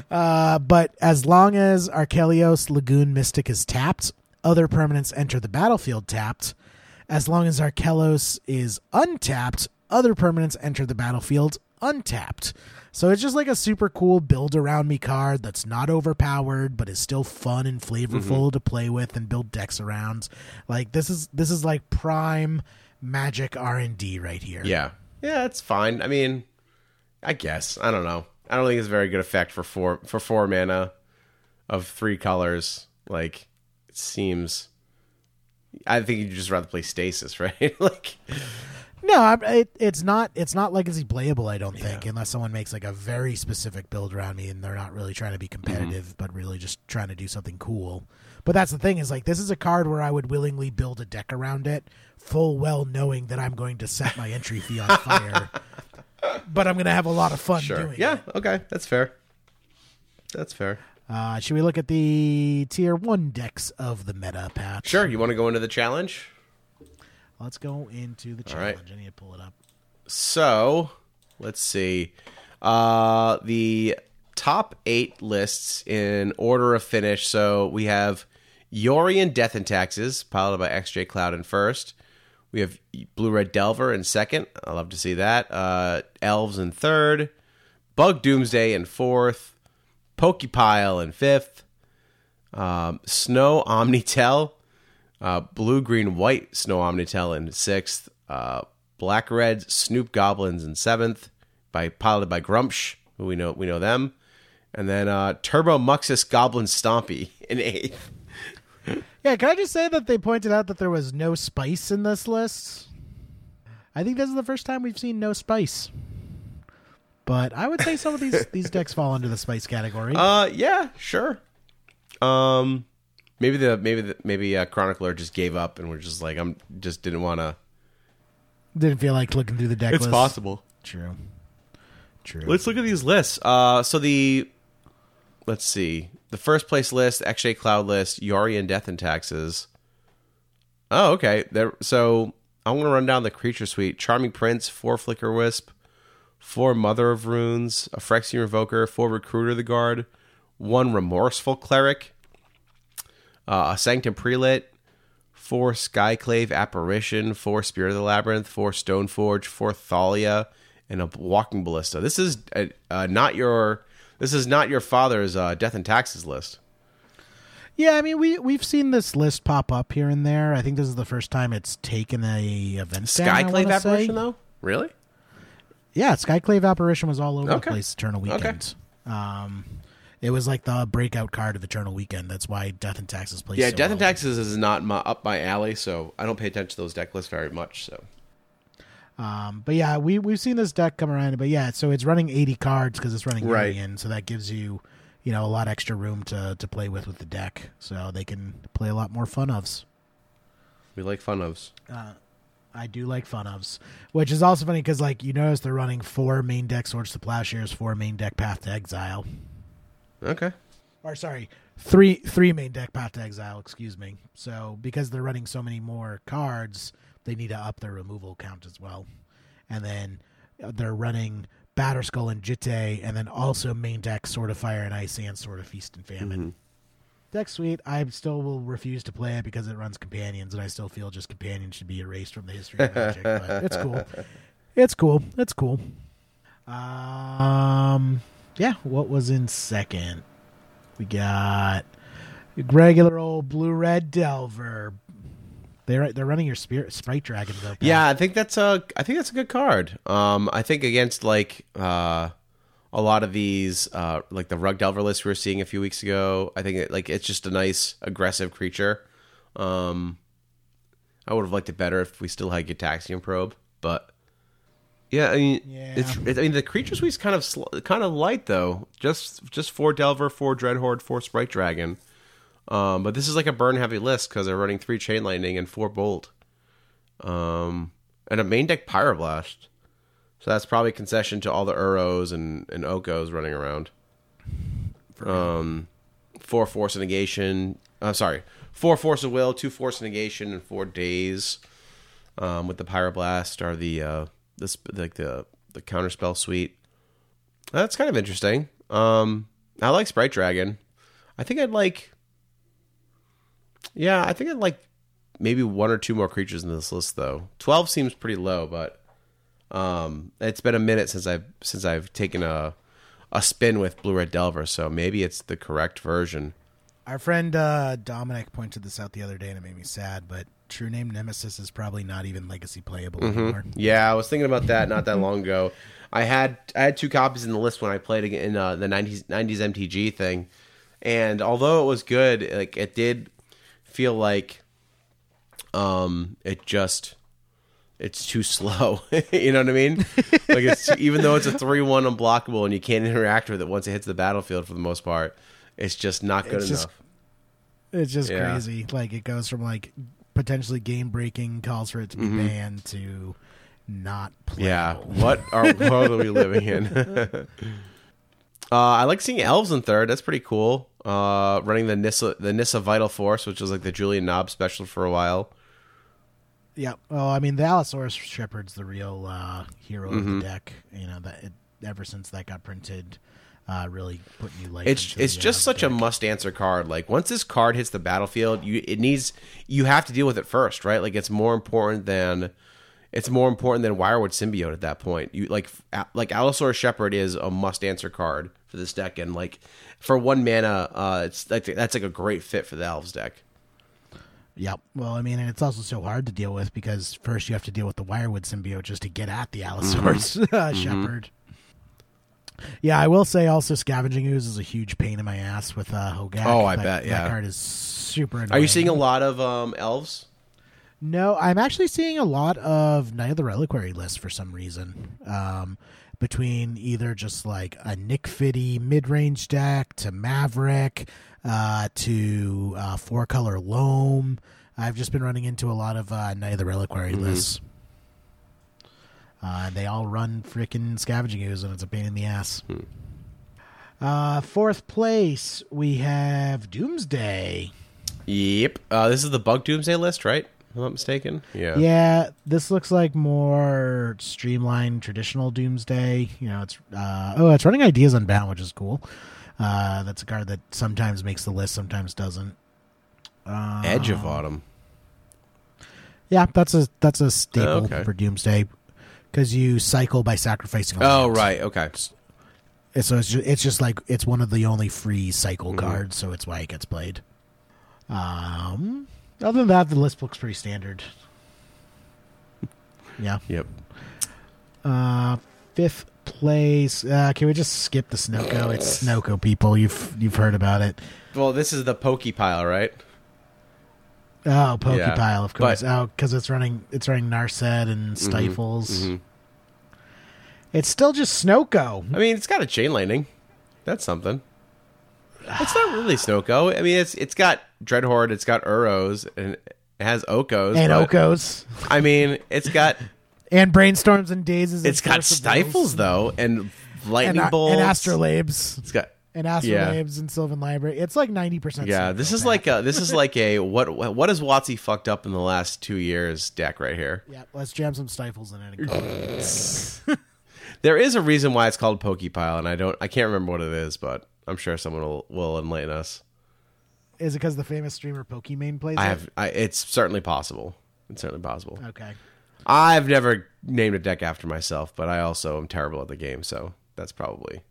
uh, but as long as Archelos Lagoon Mystic is tapped, other permanents enter the battlefield tapped. As long as Archelos is untapped, other permanents enter the battlefield untapped. So it's just like a super cool build around me card that's not overpowered but is still fun and flavorful mm-hmm. to play with and build decks around. Like this is this is like prime magic R&D right here. Yeah. Yeah, it's fine. I mean, I guess. I don't know. I don't think it's a very good effect for four for four mana of three colors. Like it seems I think you'd just rather play stasis, right? like No, it, it's not. It's not legacy playable. I don't think, unless someone makes like a very specific build around me, and they're not really trying to be competitive, but really just trying to do something cool. But that's the thing is like this is a card where I would willingly build a deck around it, full well knowing that I'm going to set my entry fee on fire. but I'm going to have a lot of fun sure. doing Yeah, it. okay. That's fair. That's fair. Uh, should we look at the tier one decks of the meta patch? Sure. You want to go into the challenge? Let's go into the All right. challenge. I need to pull it up. So, let's see. Uh, the top eight lists in order of finish. So we have Yorion Death and Taxes, piloted by XJ Cloud in first. We have Blue Red Delver in second. I love to see that. Uh, Elves in third. Bug Doomsday in fourth. Pokepile in fifth. Um, Snow Omnitel. Uh, Blue Green White Snow Omnitel in sixth. Uh, Black Red Snoop Goblins in seventh, by piloted by Grumpsh, who we know we know them, and then uh, Turbo Muxus Goblin Stompy in eighth. Yeah, can I just say that they pointed out that there was no spice in this list? I think this is the first time we've seen no spice. But I would say some of these these decks fall under the spice category. Uh, yeah, sure. Um, maybe the maybe the, maybe uh, Chronicler just gave up and we're just like I'm just didn't want to. Didn't feel like looking through the deck list. possible. True. True. Let's look at these lists. Uh, so the let's see. the first place list, XJ Cloud list, Yorion Death and Taxes. Oh, okay. There. So I'm gonna run down the creature suite: Charming Prince, four Flickerwisp, four Mother of Runes, a Phyrexian Revoker, four Recruiter of the Guard, one Remorseful Cleric, uh, a Sanctum Prelate, four Skyclave Apparition, four Spirit of the Labyrinth, four Stoneforge, four Thalia, and a Walking Ballista. This is uh, uh, not your. This is not your father's uh, death and taxes list. Yeah, I mean we we've seen this list pop up here and there. I think this is the first time it's taken a event. down, Skyclave say. Apparition, though, really? Yeah, Skyclave Apparition was all over Okay. the place Eternal Okay. Um, it was like the breakout card of Eternal Weekend. That's why Death and Taxes plays. Yeah, so Death and well. Taxes is not my, up my alley, so I don't pay attention to those deck lists very much. So Um, but yeah, we we've seen this deck come around. But yeah, so it's running eighty cards because it's running Right. Yorion, so that gives you you know a lot extra room to to play with with the deck, so they can play a lot more fun ofs. we like fun ofs. I do like fun ofs, which is also funny because like you notice they're running four main deck Swords to Plowshares, four main deck Path to Exile, Okay. or sorry, three three main deck Path to Exile. Excuse me. So because they're running so many more cards, they need to up their removal count as well, and then uh, they're running Batterskull and Jitte, and then also main deck Sword of Fire and Ice and Sword of Feast and Famine. Deck suite, I still will refuse to play it because it runs companions, and I still feel just companions should be erased from the history of Magic. but it's cool. It's cool. It's cool. Um, yeah. What was in second? We got regular old blue red Delver. They're they're running your spirit sprite dragon though. Yeah, I think that's a I think that's a good card. Um, I think against like uh, a lot of these uh, like the Rug Delver list we were seeing a few weeks ago. I think it, like it's just a nice aggressive creature. Um, I would have liked it better if we still had Gitaxian Probe, but yeah, I mean, Yeah. it's it, I mean the creature suite's kind of sl- kind of light though. Just just four Delver, four Dreadhorde, four Sprite Dragon. Um, but this is like a burn heavy list because they're running three Chain Lightning and four Bolt um, and a main deck Pyroblast. So that's probably concession to all the Uros and, and Okos running around. Um, four Force of Negation. Uh, sorry, four Force of Will, two Force of Negation, and four Daze. Um, with the Pyroblast are the uh, this like the the Counterspell suite. That's kind of interesting. Um, I like Sprite Dragon. I think I'd like. Yeah, I think I'd like maybe one or two more creatures in this list though. Twelve seems pretty low, but um, it's been a minute since I've since I've taken a a spin with Blue Red Delver, so maybe it's the correct version. Our friend uh, Dominic pointed this out the other day, and it made me sad. But True Name Nemesis is probably not even legacy playable anymore. Yeah, I was thinking about that not that long ago. I had I had two copies in the list when I played in uh, the 90s 90s MTG thing, and although it was good, like it did feel like um it just it's too slow. you know what I mean? like it's even though it's a three one unblockable and you can't interact with it once it hits the battlefield for the most part, it's just not good It's enough. just- It's just Yeah. crazy. Like it goes from like potentially game breaking calls for it to be banned to not playable. Yeah, what are world are we living in? uh, I like seeing elves in third. That's pretty cool. Uh, running the Nissa the Nissa Vital Force, which was like the Julian Knab special for a while. Yeah. Well, I mean, the Allosaurus Shepherd's the real uh, hero Mm-hmm. of the deck. You know that it, ever since that got printed, uh, really putting you life. It's it's just uh, such a must answer card. Like once this card hits the battlefield, you it needs you have to deal with it first, right? Like it's more important than it's more important than Wirewood Symbiote at that point. You like like Allosaurus Shepherd is a must answer card for this deck, and like for one mana, uh, it's like that's like a great fit for the Elves deck. Yep. Well, I mean, and it's also so hard to deal with because first you have to deal with the Wirewood symbiote just to get at the Allosaurus Mm-hmm. uh, Shepherd. Yeah, I will say also Scavenging Ooze is a huge pain in my ass with uh, Hogak. Oh, I That- bet, yeah. That card is super annoying. Are you seeing a lot of um, elves? No, I'm actually seeing a lot of Knight of the Reliquary lists for some reason. Um, between either just like a Nic Fitty mid range deck to Maverick uh, to uh, four color Loam. I've just been running into a lot of uh, Knight of the Reliquary lists. Uh, they all run freaking scavenging ooze, and it's a pain in the ass. Uh, fourth place, we have Doomsday. Yep. Uh, this is the Bug Doomsday list, right? If I'm not mistaken. Yeah. Yeah, this looks like more streamlined, traditional Doomsday. You know, it's uh, oh, it's running ideas unbound, which is cool. Uh, that's a card that sometimes makes the list, sometimes doesn't. Edge of Autumn. Yeah, that's a that's a staple Okay. for Doomsday because you cycle by sacrificing. Oh, right. Okay. And so it's just, it's just like it's one of the only free cycle Mm-hmm. cards, so it's why it gets played. Um, other than that, the list looks pretty standard. Yeah. Yep. Uh, fifth place. Uh, can we just skip the Snoko? It's Snoko, people. You've you've heard about it. Well, this is the Pokey pile, right? Oh, Pokepile, Yeah, of course. but- Mm-hmm, oh, because it's running it's running Narset and Stifles. It's still just Snoko. I mean, it's got a chain lightning. That's something. It's not really Snoko. I mean, it's it's got Dreadhorde, it's got Uros, and it has Okos. And but- Okos. I mean, it's got And Brainstorms and Dazes. and it's got stifles though, and And, lightning uh, bolts. and Astrolabes. It's got And Astrolabes and Sylvan Library. It's like 90% yeah. This is like a this is like a what what has Watsy fucked up in the last two years deck right here. Yeah, let's jam some Stifles in it. and call it. There is a reason why it's called Pokepile, and I don't I can't remember what it is, but I'm sure someone will, will enlighten us. Is it because the famous streamer Pokimane plays I it? have I, it's certainly possible. It's certainly possible. Okay. I've never named a deck after myself, but I also am terrible at the game, so that's probably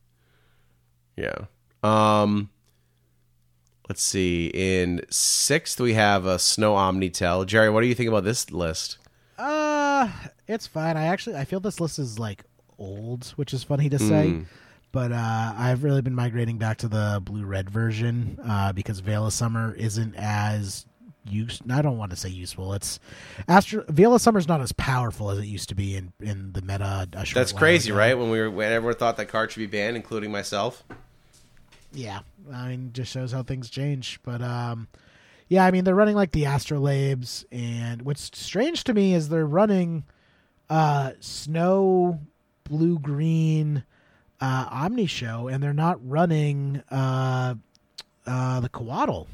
yeah. Um let's see. In sixth we have a Snow Omnitel. Jerry, what do you think about this list? Uh, it's fine. I actually I feel this list is like old, which is funny to say. Hmm. But uh, I've really been migrating back to the blue red version uh, because Veil of Summer isn't as use. I don't want to say useful. It's Astro Veil of Summer is not as powerful as it used to be in in the meta. Short That's crazy, ago. right? When we were when everyone thought that card should be banned, including myself. Yeah, I mean, just shows how things change. But um, yeah, I mean, they're running like the Astrolabes, and what's strange to me is they're running uh, snow, blue, green, uh, Omni Show, and they're not running uh, uh, the Coatl.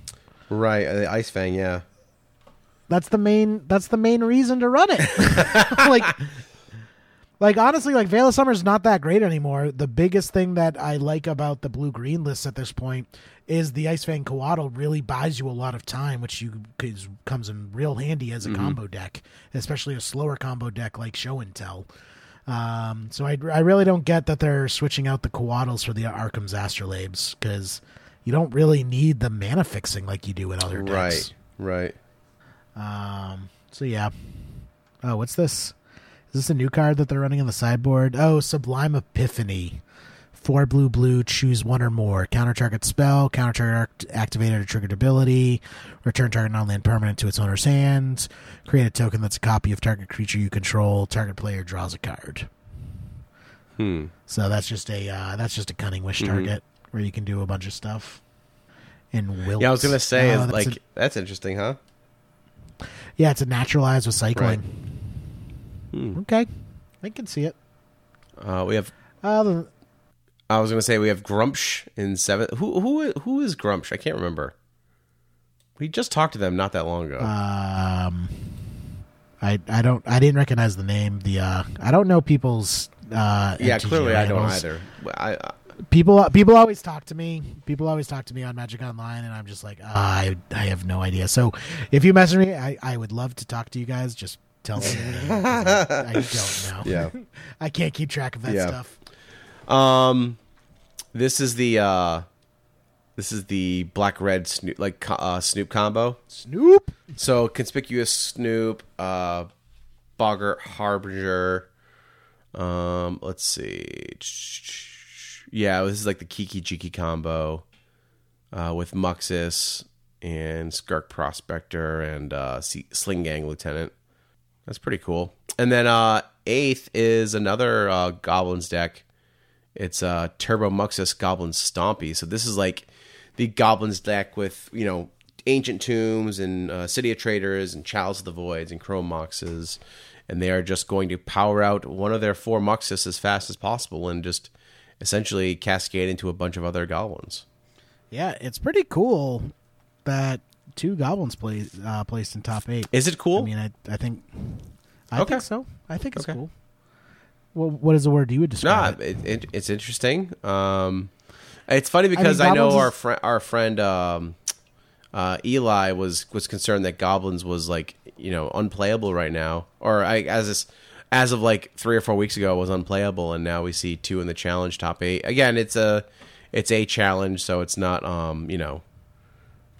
Right, uh, the Ice Fang, yeah. That's the main. That's the main reason to run it. like, like honestly, like Veil of Summer is not that great anymore. The biggest thing that I like about the blue green list at this point is the Ice Fang Coatl really buys you a lot of time, which you is, comes in real handy as a combo deck, especially a slower combo deck like Show and Tell. Um, so I, I really don't get that they're switching out the Coatls for the Arcum's Astrolabes because you don't really need the mana fixing like you do in other decks. Right, right. Um. So yeah. Oh, what's this? Is this a new card that they're running on the sideboard? Oh, Sublime Epiphany. Four blue blue, choose one or more. Counter target spell, counter target activated or triggered ability, return target non land permanent to its owner's hands, create a token that's a copy of target creature you control, target player draws a card. Hmm. So that's just a uh, that's just a cunning wish target where you can do a bunch of stuff. And wilt. Yeah, I was gonna say, Oh, that's like, a- that's interesting, huh? yeah, it's a naturalize with cycling. Hmm. Okay, I can see it. Uh, we have. Uh, I was gonna say we have Grumpsh in seventh. Who who who is Grumpsh? I can't remember. We just talked to them not that long ago. um, I I don't I didn't recognize the name. The uh, I don't know people's. Uh, yeah, MTG clearly I don't either. I, I People people always talk to me. People always talk to me on Magic Online, and I'm just like, "Ah, I I have no idea. So if you message me, I I would love to talk to you guys. Just tell me. I, I don't know. yeah. I can't keep track of that Yeah. stuff. Um, this is the uh, this is the black red Snoop like uh, Snoop combo. Snoop. So conspicuous Snoop, uh, Boggart Harbinger. Um, let's see. Yeah, this is like the Kiki Jiki combo uh, with Muxus and Skirk Prospector and uh, C- Sling Gang Lieutenant. That's pretty cool. And then uh, eighth is another uh, Goblins deck. It's uh, Turbo Muxus Goblin Stompy. So this is like the Goblins deck with you know ancient tombs and uh, City of Traitors and Chalice of the Voids and Chrome Moxes, and they are just going to power out one of their four Muxus as fast as possible and just essentially cascade into a bunch of other goblins. Yeah, it's pretty cool that two goblins play, uh, placed in top eight. Is it cool? I mean, I I think I Okay. think so. I think it's Okay. cool. Well, what is the word you would describe? it? it, it, it's interesting. Um, it's funny because I, Goblins know our friend, our friend um, uh, Eli was was concerned that Goblins was like you know unplayable right now, or I, as this, as of like three or four weeks ago was unplayable, and now we see two in the challenge top eight. Again, it's a it's a challenge, so it's not um you know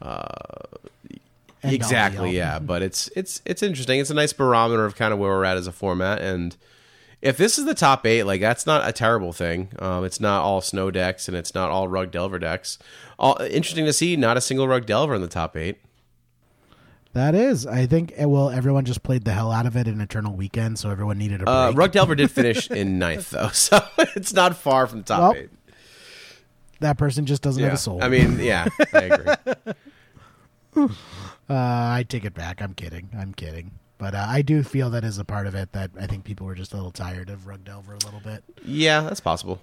all, exactly yeah but it's it's it's interesting it's a nice barometer of kind of where we're at as a format and if this is the top eight like that's not a terrible thing um, it's not all snow decks and it's not all rug delver decks all interesting to see not a single rug delver in the top eight That is. I think eh, well, everyone just played the hell out of it in Eternal Weekend, so everyone needed a break. uh, rug delver did finish in ninth though so it's not far from the top Well, eight that person just doesn't have a soul. i mean yeah i agree uh, I take it back. I'm kidding. I'm kidding. But uh, I do feel that is a part of it that I think people were just a little tired of Rug Delver a little bit. Yeah, that's possible.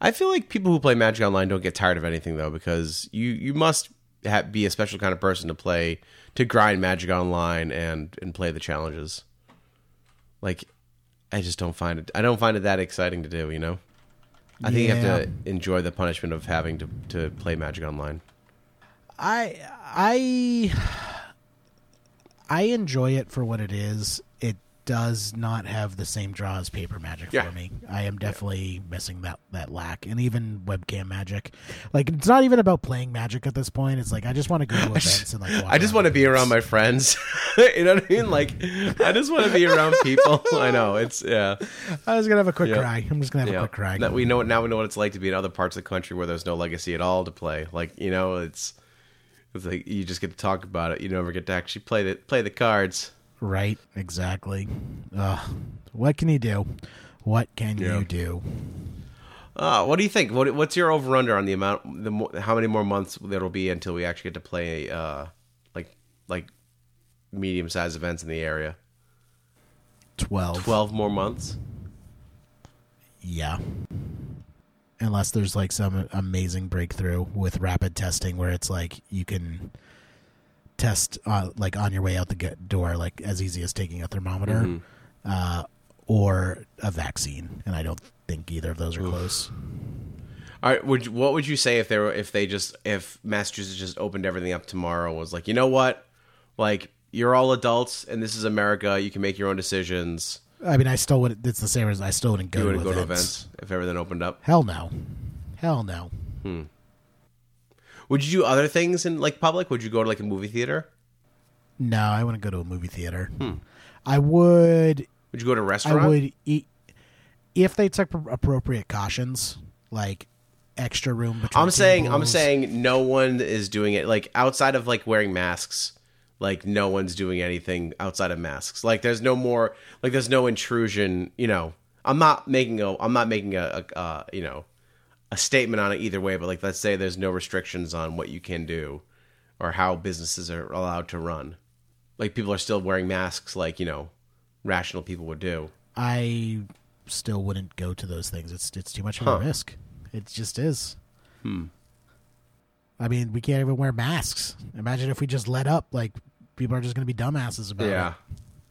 I feel like people who play Magic Online don't get tired of anything though, because you you must ha- be a special kind of person to play to grind Magic Online and and play the challenges. Like, I just don't find it. I don't find it that exciting to do. You know, I think you have to enjoy the punishment of having to to play Magic Online. I I I enjoy it for what it is. It does not have the same draw as paper magic Yeah. for me. I am definitely missing that that lack, and even webcam magic. Like it's not even about playing magic at this point. It's like I just want to go to events and like. I just want to be around my friends. you know what I mean? Like, I just want to be around people. I know it's yeah. I was gonna have a quick Yeah. cry. I'm just gonna have Yeah. a quick cry. That we know now we know what it's like to be in other parts of the country where there's no legacy at all to play. Like you know, it's it's like you just get to talk about it. You never get to actually play the play the cards. Right, exactly. Ugh. What can you do? What can Yeah. you do? Uh, what do you think? What, what's your over under on the amount? The how many more months there will be until we actually get to play uh, like like medium sized events in the area? Twelve. Twelve more months. Yeah. Unless there's like some amazing breakthrough with rapid testing where it's like you can test uh, like on your way out the door like as easy as taking a thermometer Mm-hmm. uh, or a vaccine and I don't think either of those are close. All right, would you, what would you say if they were if they just if Massachusetts just opened everything up tomorrow was like you know what like you're all adults and this is America you can make your own decisions I mean I still would it's the same as I still wouldn't go, you wouldn't go events. to events if everything opened up Hell no. Hell no. would you do other things in like public would you go to like a movie theater No, I wouldn't go to a movie theater. Hmm. I would would you go to a restaurant I would eat if they took appropriate cautions, like extra room between. I'm saying I'm saying no one is doing it like outside of like wearing masks like no one's doing anything outside of masks like there's no more like there's no intrusion you know I'm not making a I'm not making a, a uh, you know a statement on it either way but like let's say there's no restrictions on what you can do or how businesses are allowed to run like people are still wearing masks like you know rational people would do I still wouldn't go to those things. It's it's too much of Huh. a risk. It just is. Hmm. I mean, we can't even wear masks. Imagine if we just let up. Like people are just going to be dumbasses about yeah it. Yeah.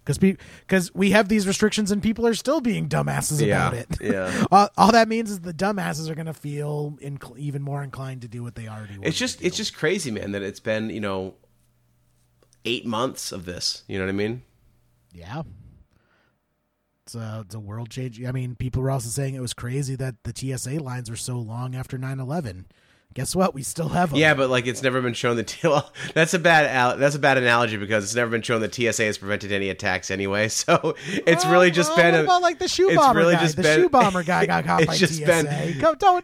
Because because we have these restrictions and people are still being dumbasses yeah about it. yeah all, all that means is the dumbasses are going to feel inc- even more inclined to do what they already. want it's just it's just crazy man that it's been you know eight months of this you know what i mean Yeah. It's a, it's a world change. I mean, people were also saying it was crazy that the TSA lines were so long after 9 11. Guess what? We still have them. yeah but like it's never been shown that well that's a bad al- that's a bad analogy because it's never been shown that tsa has prevented any attacks anyway so it's oh, really just Well, been what a about like the shoe it's bomber really guy? just the been- shoe bomber guy got caught by just TSA. been- Go, don't,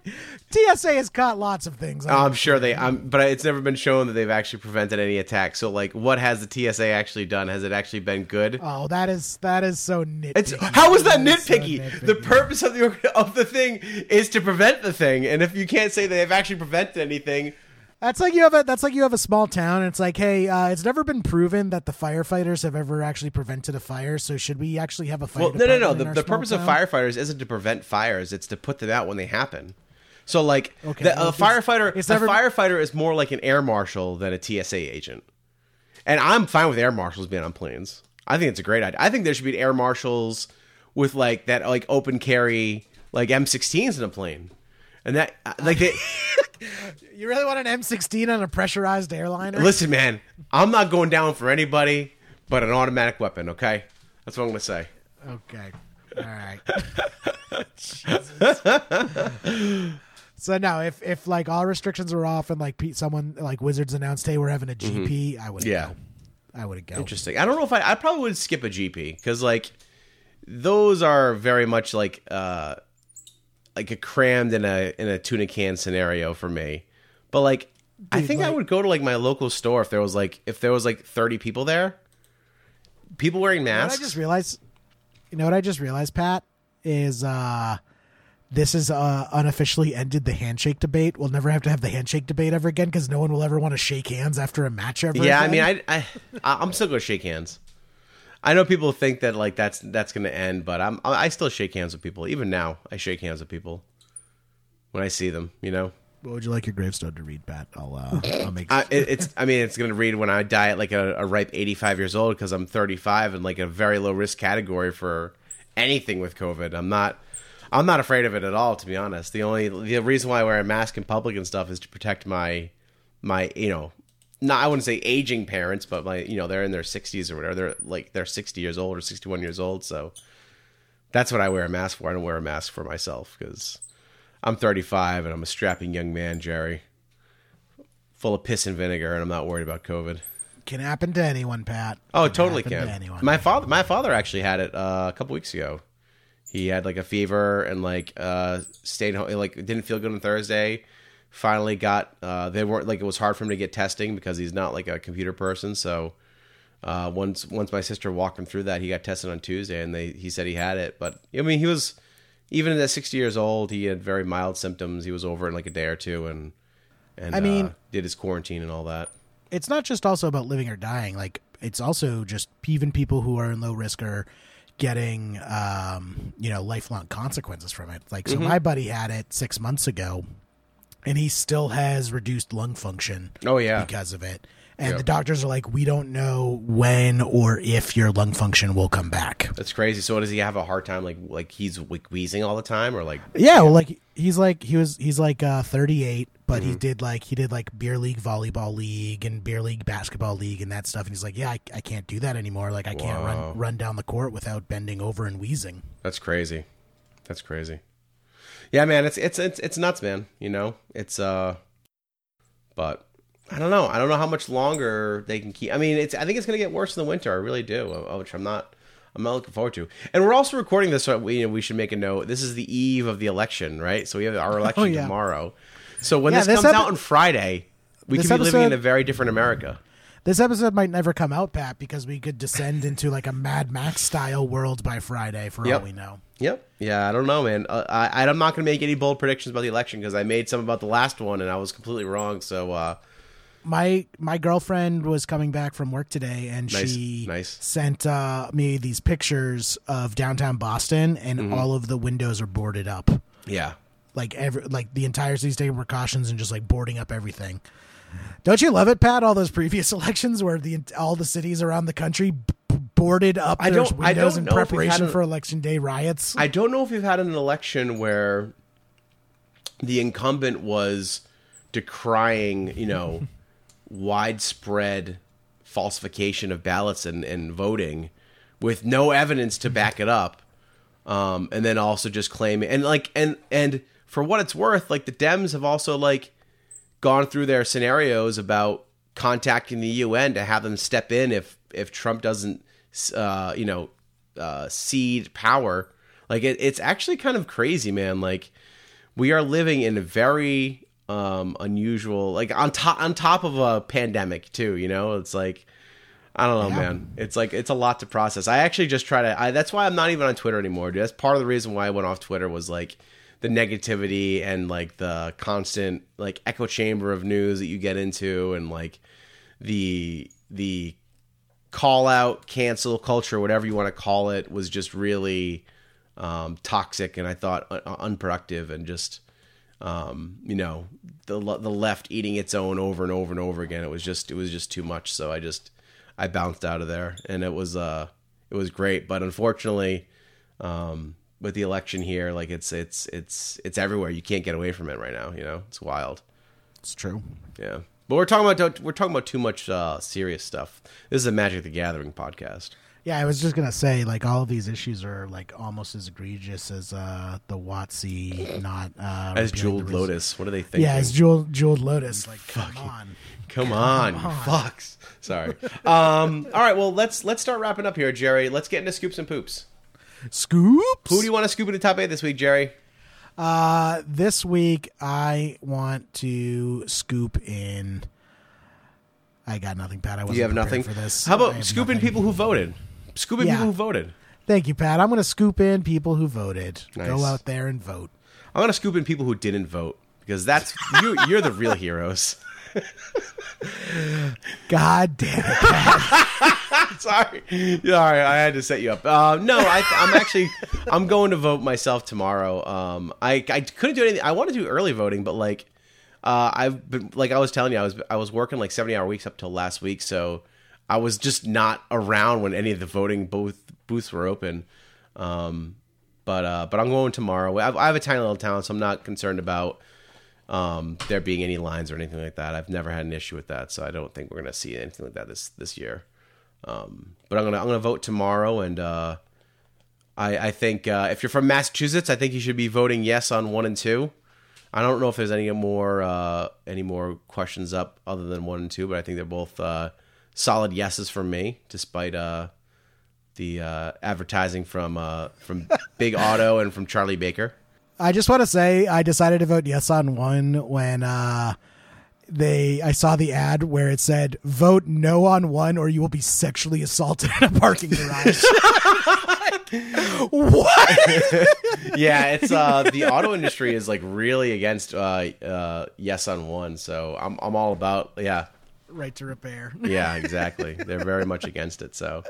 TSA has caught lots of things. I'm sure they, I'm, but it's never been shown that they've actually prevented any attacks. So, like, what has the TSA actually done? Has it actually been good? Oh, that is that is so nitpicky. It's how is that is so nitpicky? The purpose of the of the thing is to prevent the thing, and if you can't say that they've actually prevented anything, That's like you have a that's like you have a small town. And it's like, hey, uh, it's never been proven that the firefighters have ever actually prevented a fire. So should we actually have a fire? Well, no, no, no. The, the purpose of firefighters isn't to prevent fires; it's to put them out when they happen. So, like, Okay, the, well, a it's- firefighter, it's a never- firefighter is more like an air marshal than a TSA agent. And I'm fine with air marshals being on planes. I think it's a great idea. I think there should be air marshals with like that, like open carry, like M16s in a plane, and that, like, they. You really want an M16 on a pressurized airliner? listen, man, I'm not going down for anybody but an automatic weapon. Okay, that's what I'm gonna say. Okay. All right. so now, if if like all restrictions were off and like Pete, someone like Wizards announced, hey, we're having a GP, I would Mm-hmm. Yeah. go. I would go. Interesting. I don't know if I. I probably would skip a GP because like those are very much like uh like a crammed in a in a tuna can scenario for me. But like, I Dude, think I would go to like my local store if there was like if there was like thirty people there, people wearing You know masks. I just realized. You know what I just realized, Pat, is uh this is uh unofficially ended the handshake debate. We'll never have to have the handshake debate ever again because no one will ever want to shake hands after a match ever. yeah, I mean, I, I I- I'm still gonna shake hands. I know people think that like that's that's gonna end, but I'm I still shake hands with people. Even now, I shake hands with people when I see them. You know. What would you like your gravestone to read, Pat? I'll uh, I'll make. I, it, it's. I mean, it's going to read when I die at like a, a ripe 85 years old because I'm 35 and like a very low risk category for anything with COVID. I'm not. I'm not afraid of it at all, to be honest. The only the reason why I wear a mask in public and stuff is to protect my my you know, not I wouldn't say aging parents, but my you know they're in their 60s or whatever. They're like they're 60 years old or 61 years old, so that's what I wear a mask for. I don't wear a mask for myself because I'm 35 and I'm a strapping young man, Jerry full of piss and vinegar, and I'm not worried about COVID. can happen to anyone, Pat. Oh, Can totally can. to anyone. My father, my father actually had it uh, a couple weeks ago. He had like a fever and like uh, stayed home. Like didn't feel good on Thursday. Finally got. Uh, they weren't like it was hard for him to get testing because he's not like a computer person. So uh, once once my sister walked him through that, he got tested on Tuesday, and they he said he had it. But I mean, he was even at 60 years old. He had very mild symptoms. He was over in like a day or two, and and I mean- uh, did his quarantine and all that. it's not just also about living or dying. Like it's also just even people who are in low risk are getting um, you know lifelong consequences from it. Like Mm-hmm. so, my buddy had it six months ago, and he still has reduced lung function. Oh, yeah. because of it. And Yeah. the doctors are like, we don't know when or if your lung function will come back. That's crazy. So does he have a hard time like like he's like wheezing all the time or like Yeah, well, like he's like he was he's like uh, 38, but Mm-hmm. he did like he did like beer league volleyball league and beer league basketball league and that stuff. And he's like, yeah, I, I can't do that anymore. Like I can't run run down the court without bending over and wheezing. that's crazy. That's crazy. Yeah, man, it's it's it's it's nuts, man. You know, it's uh, but I don't know. I don't know how much longer they can keep. I mean, it's I think it's gonna get worse in the winter. I really do, uh, which I'm not. I'm not looking forward to. And we're also recording this. So we you know, we should make a note. This is the eve of the election, right? So we have our election Oh, yeah. tomorrow. So when Yeah, this this comes epi- out on Friday, we could be living in a very different America. This episode might never come out, Pat, because we could descend into like a Mad Max style world by Friday, for Yep. all we know. Yep. Yeah, I don't know, man. Uh, I, I'm not going to make any bold predictions about the election because I made some about the last one and I was completely wrong. So, uh, my my girlfriend was coming back from work today and Nice, she nice. sent uh, me these pictures of downtown Boston and Mm-hmm. all of the windows are boarded up. yeah. Like every like the entire city's taking precautions and just like boarding up everything. Don't you love it, Pat? All those previous elections where the all the cities around the country b- boarded up I their windows in know if we've preparation had a- for election day riots. I don't know if we've had an election where the incumbent was decrying, you know, widespread falsification of ballots and, and voting with no evidence to back it up. Um, and then also just claiming and like and and for what it's worth, like the Dems have also like gone through their scenarios about contacting the UN to have them step in if if Trump doesn't uh, you know uh, cede power. Like it, it's actually kind of crazy, man. Like we are living in a very um, unusual, like on top on top of a pandemic too. You know, it's like I don't know, Yeah. man. It's like it's a lot to process. I actually just try to. I, that's why I'm not even on Twitter anymore. Dude. That's part of the reason why I went off Twitter was like the negativity and like the constant like echo chamber of news that you get into and like the the call out cancel culture whatever you want to call it was just really um, toxic and i thought un- unproductive and just um, you know the the left eating its own over and over and over again. It was just it was just too much. So i just i bounced out of there and it was uh it was great. But unfortunately um, with the election here like it's it's it's it's everywhere you can't get away from it right now you know it's wild It's true. yeah but we're talking about we're talking about too much uh, serious stuff this is a magic the gathering podcast Yeah, I was just gonna say, like, all of these issues are like almost as egregious as uh, the Watsy not uh, as jeweled res- lotus what are they thinking Yeah, as jeweled jeweled lotus. Like, come on. Come on, you fucks. Sorry. Um, all right. Well, let's let's start wrapping up here, Jerry. Let's get into scoops and poops. Scoops. Who do you want to scoop into top eight this week, Jerry? Uh, this week I want to scoop in. I got nothing, Pat. I wasn't You have nothing for this. How about scooping nothing. people who voted? Scooping Yeah. people who voted. Thank you, Pat. I'm going to scoop in people who voted. Nice. Go out there and vote. I'm gonna scoop in people who didn't vote because that's you. You're the real heroes. God damn it. Sorry, sorry, I had to set you up. Uh, no, I, I'm actually I'm going to vote myself tomorrow. Um, I I couldn't do anything. I want to do early voting, but like, uh, I've been like I was telling you, I was I was working like 70 hour weeks up till last week, so I was just not around when any of the voting booth booths were open. Um, but uh, but I'm going tomorrow. I I have a tiny little town, so I'm not concerned about um, there being any lines or anything like that. I've never had an issue with that, so I don't think we're gonna see anything like that this this year. Um, but I'm gonna I'm gonna vote tomorrow, and uh, I I think uh, if you're from Massachusetts, I think you should be voting yes on one and two. I don't know if there's any more uh, any more questions up other than one and two, but I think they're both uh, solid yeses from me, despite uh, the uh, advertising from from Big Auto and from Charlie Baker. I just want to say I decided to vote yes on one when uh, they I saw the ad where it said vote no on one or you will be sexually assaulted in a parking garage. what? yeah, it's uh the auto industry is like really against uh uh yes on one, so I'm I'm all about yeah. Right to repair. Yeah, exactly. They're very much against it. So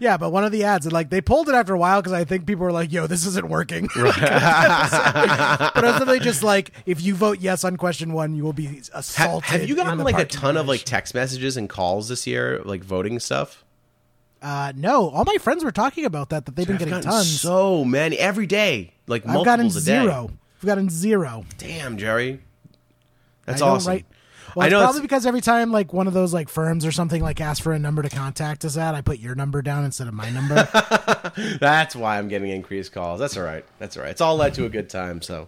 Yeah, but one of the ads, and like they pulled it after a while because I think people were like, "Yo, this isn't working." but it was literally just like, if you vote yes on question one, you will be assaulted. have you gotten like a ton of like text messages and calls this year, like voting stuff? Uh, no, all my friends were talking about that. That they've been I've getting tons. so many every day, like I've gotten a day. zero. I've gotten zero. Damn, Jerry, that's I don't awesome. write- Well, I it's know probably because every time like one of those like firms or something like asks for a number to contact us at, I put your number down instead of my number. That's why I'm getting increased calls. That's all right. That's all right. It's all led to a good time. So,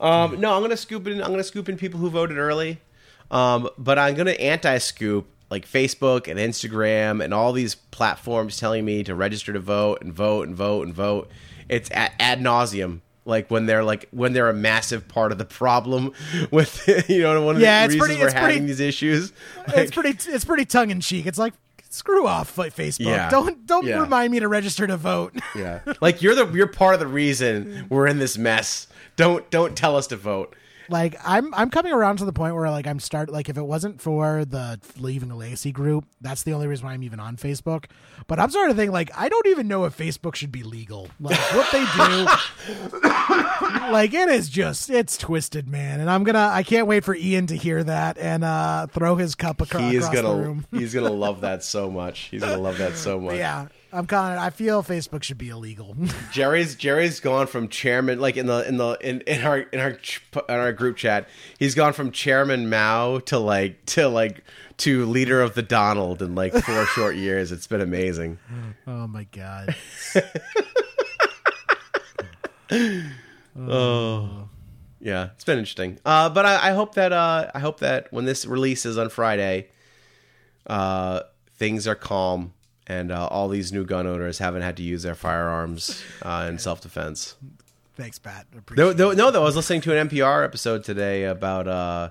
um, no, I'm gonna scoop in. I'm gonna scoop in people who voted early, um, but I'm gonna anti-scoop like Facebook and Instagram and all these platforms telling me to register to vote and vote and vote and vote. It's ad, ad nauseam. Like when they're like when they're a massive part of the problem with you know one of Yeah, the it's reasons pretty- we're it's pretty- having these issues. it's pretty. It's pretty tongue in cheek. It's like screw off Facebook. Yeah. Don't don't Yeah. remind me to register to vote. Yeah. Like you're the you're part of the reason we're in this mess. Don't don't tell us to vote. Like I'm I'm coming around to the point where like I'm start like if it wasn't for the leaving the legacy group, that's the only reason why I'm even on Facebook. But I'm starting to think like I don't even know if Facebook should be legal. Like what they do, like it is just it's twisted, man. And I'm gonna I can't wait for Ian to hear that and uh throw his cup acro- He is across gonna room. he's gonna love that so much. He's gonna love that so much. yeah, I'm kind of I feel Facebook should be illegal. Jerry's Jerry's gone from chairman like in the in the in, in our in our in our group chat. He's gone from chairman Mao to like to like to leader of the Donald in like four short years. It's been amazing. oh my god. Oh. Yeah, it's been interesting. Uh, but I, I hope that uh, I hope that when this releases on Friday, uh, things are calm and uh, all these new gun owners haven't had to use their firearms uh, in self defense. Thanks, Pat. No, no, though. I was listening to an NPR episode today about uh,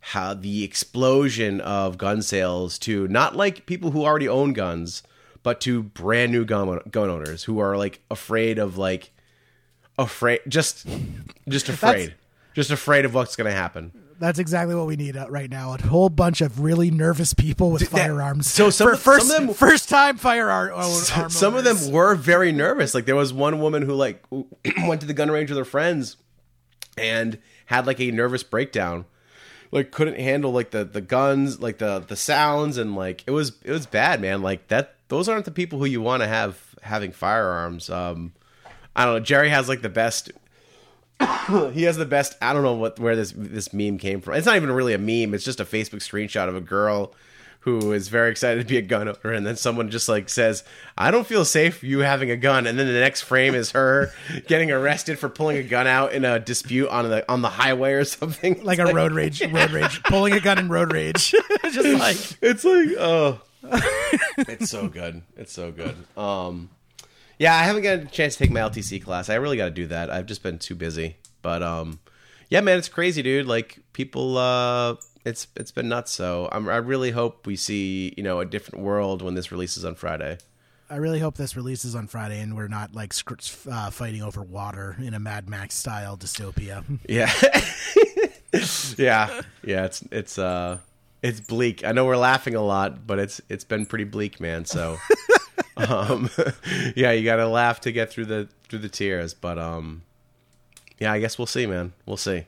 how the explosion of gun sales to not like people who already own guns, but to brand new gun gun owners who are like afraid of like afraid, just just afraid, just afraid of what's going to happen. That's exactly what we need uh, right now. A whole bunch of really nervous people with firearms. so some- For first, some of them- first time firearm. arm Some of them were very nervous. Like there was one woman who like went to the gun range with her friends and had like a nervous breakdown. Like couldn't handle like the the guns, like the the sounds and like it was it was bad, man. Like that those aren't the people who you want to have having firearms. Um I don't know. Jerry has like the best he has the best I don't know what where this this meme came from. It's not even really a meme, it's just a Facebook screenshot of a girl who is very excited to be a gun owner and then someone just like says, "I don't feel safe you having a gun." And then the next frame is her getting arrested for pulling a gun out in a dispute on the on the highway or something. like a road rage, road rage, pulling a gun in road rage. Just like it's like oh it's so good it's so good um yeah i haven't got a chance to take my ltc class. I really got to do that. I've just been too busy. But um yeah man it's crazy dude. Like people uh it's it's been nuts. So I'm, i really hope we see you know a different world when this releases on friday. I really hope this releases on Friday and we're not like uh, fighting over water in a Mad Max style dystopia. yeah. Yeah. Yeah it's it's uh it's bleak. I know we're laughing a lot but it's it's been pretty bleak man so um yeah you gotta laugh to get through the through the tears but um yeah i guess we'll see man we'll see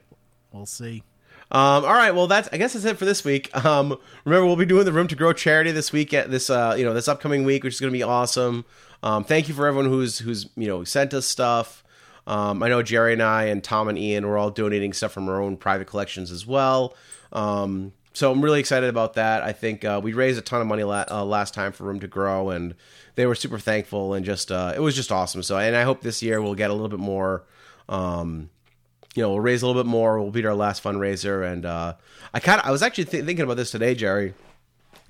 We'll see. um, all right, well, that's I guess that's it for this week. Um, remember, we'll be doing the Room to Grow charity this week at this uh, you know this upcoming week, which is going to be awesome. Um, thank you for everyone who's who's you know sent us stuff. Um, I know Jerry and I and Tom and Ian were all donating stuff from our own private collections as well. Um, so I'm really excited about that. I think uh, we raised a ton of money la- uh, last time for Room to Grow, and they were super thankful and just uh, it was just awesome. So, and I hope this year we'll get a little bit more. Um, you know, we'll raise a little bit more. We'll beat our last fundraiser, and uh, I kind of I was actually th- thinking about this today, Jerry.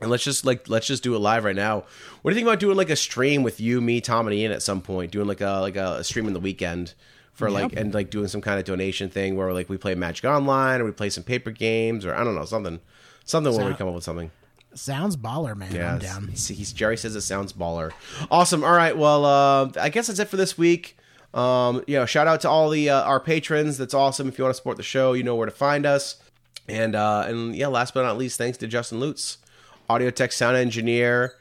And let's just like let's just do it live right now. What do you think about doing like a stream with you, me, Tom, and Ian at some point? Doing like a like a, stream in the weekend for like and like doing some kind of donation thing where like we play Magic Online or we play some paper games or I don't know something something where we come up with something. Sounds baller, man. Yeah, I'm down. He's, Jerry says it sounds baller. Awesome. All right. Well, uh, I guess that's it for this week. Um, you know, shout out to all the uh, our patrons. That's awesome. If you want to support the show, you know where to find us. And uh, and yeah, last but not least, thanks to Justin Lutz, audio tech sound engineer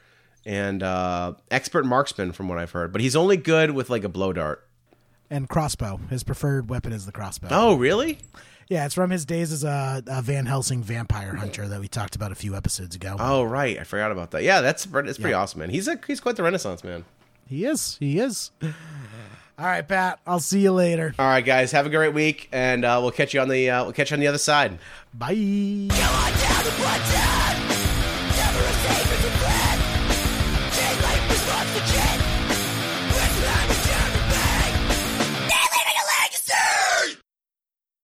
and uh, expert marksman, from what I've heard. But he's only good with like a blow dart. And crossbow. His preferred weapon is the crossbow. Oh, really? Yeah, it's from his days as a, a Van Helsing vampire hunter that we talked about a few episodes ago. Oh, right. I forgot about that. Yeah, that's that's pretty Yeah. awesome, man. He's a he's quite the renaissance man. He is. He is. All right, Pat. I'll see you later. All right, guys, have a great week, and uh, we'll catch you on the uh, we'll catch you on the other side. Bye.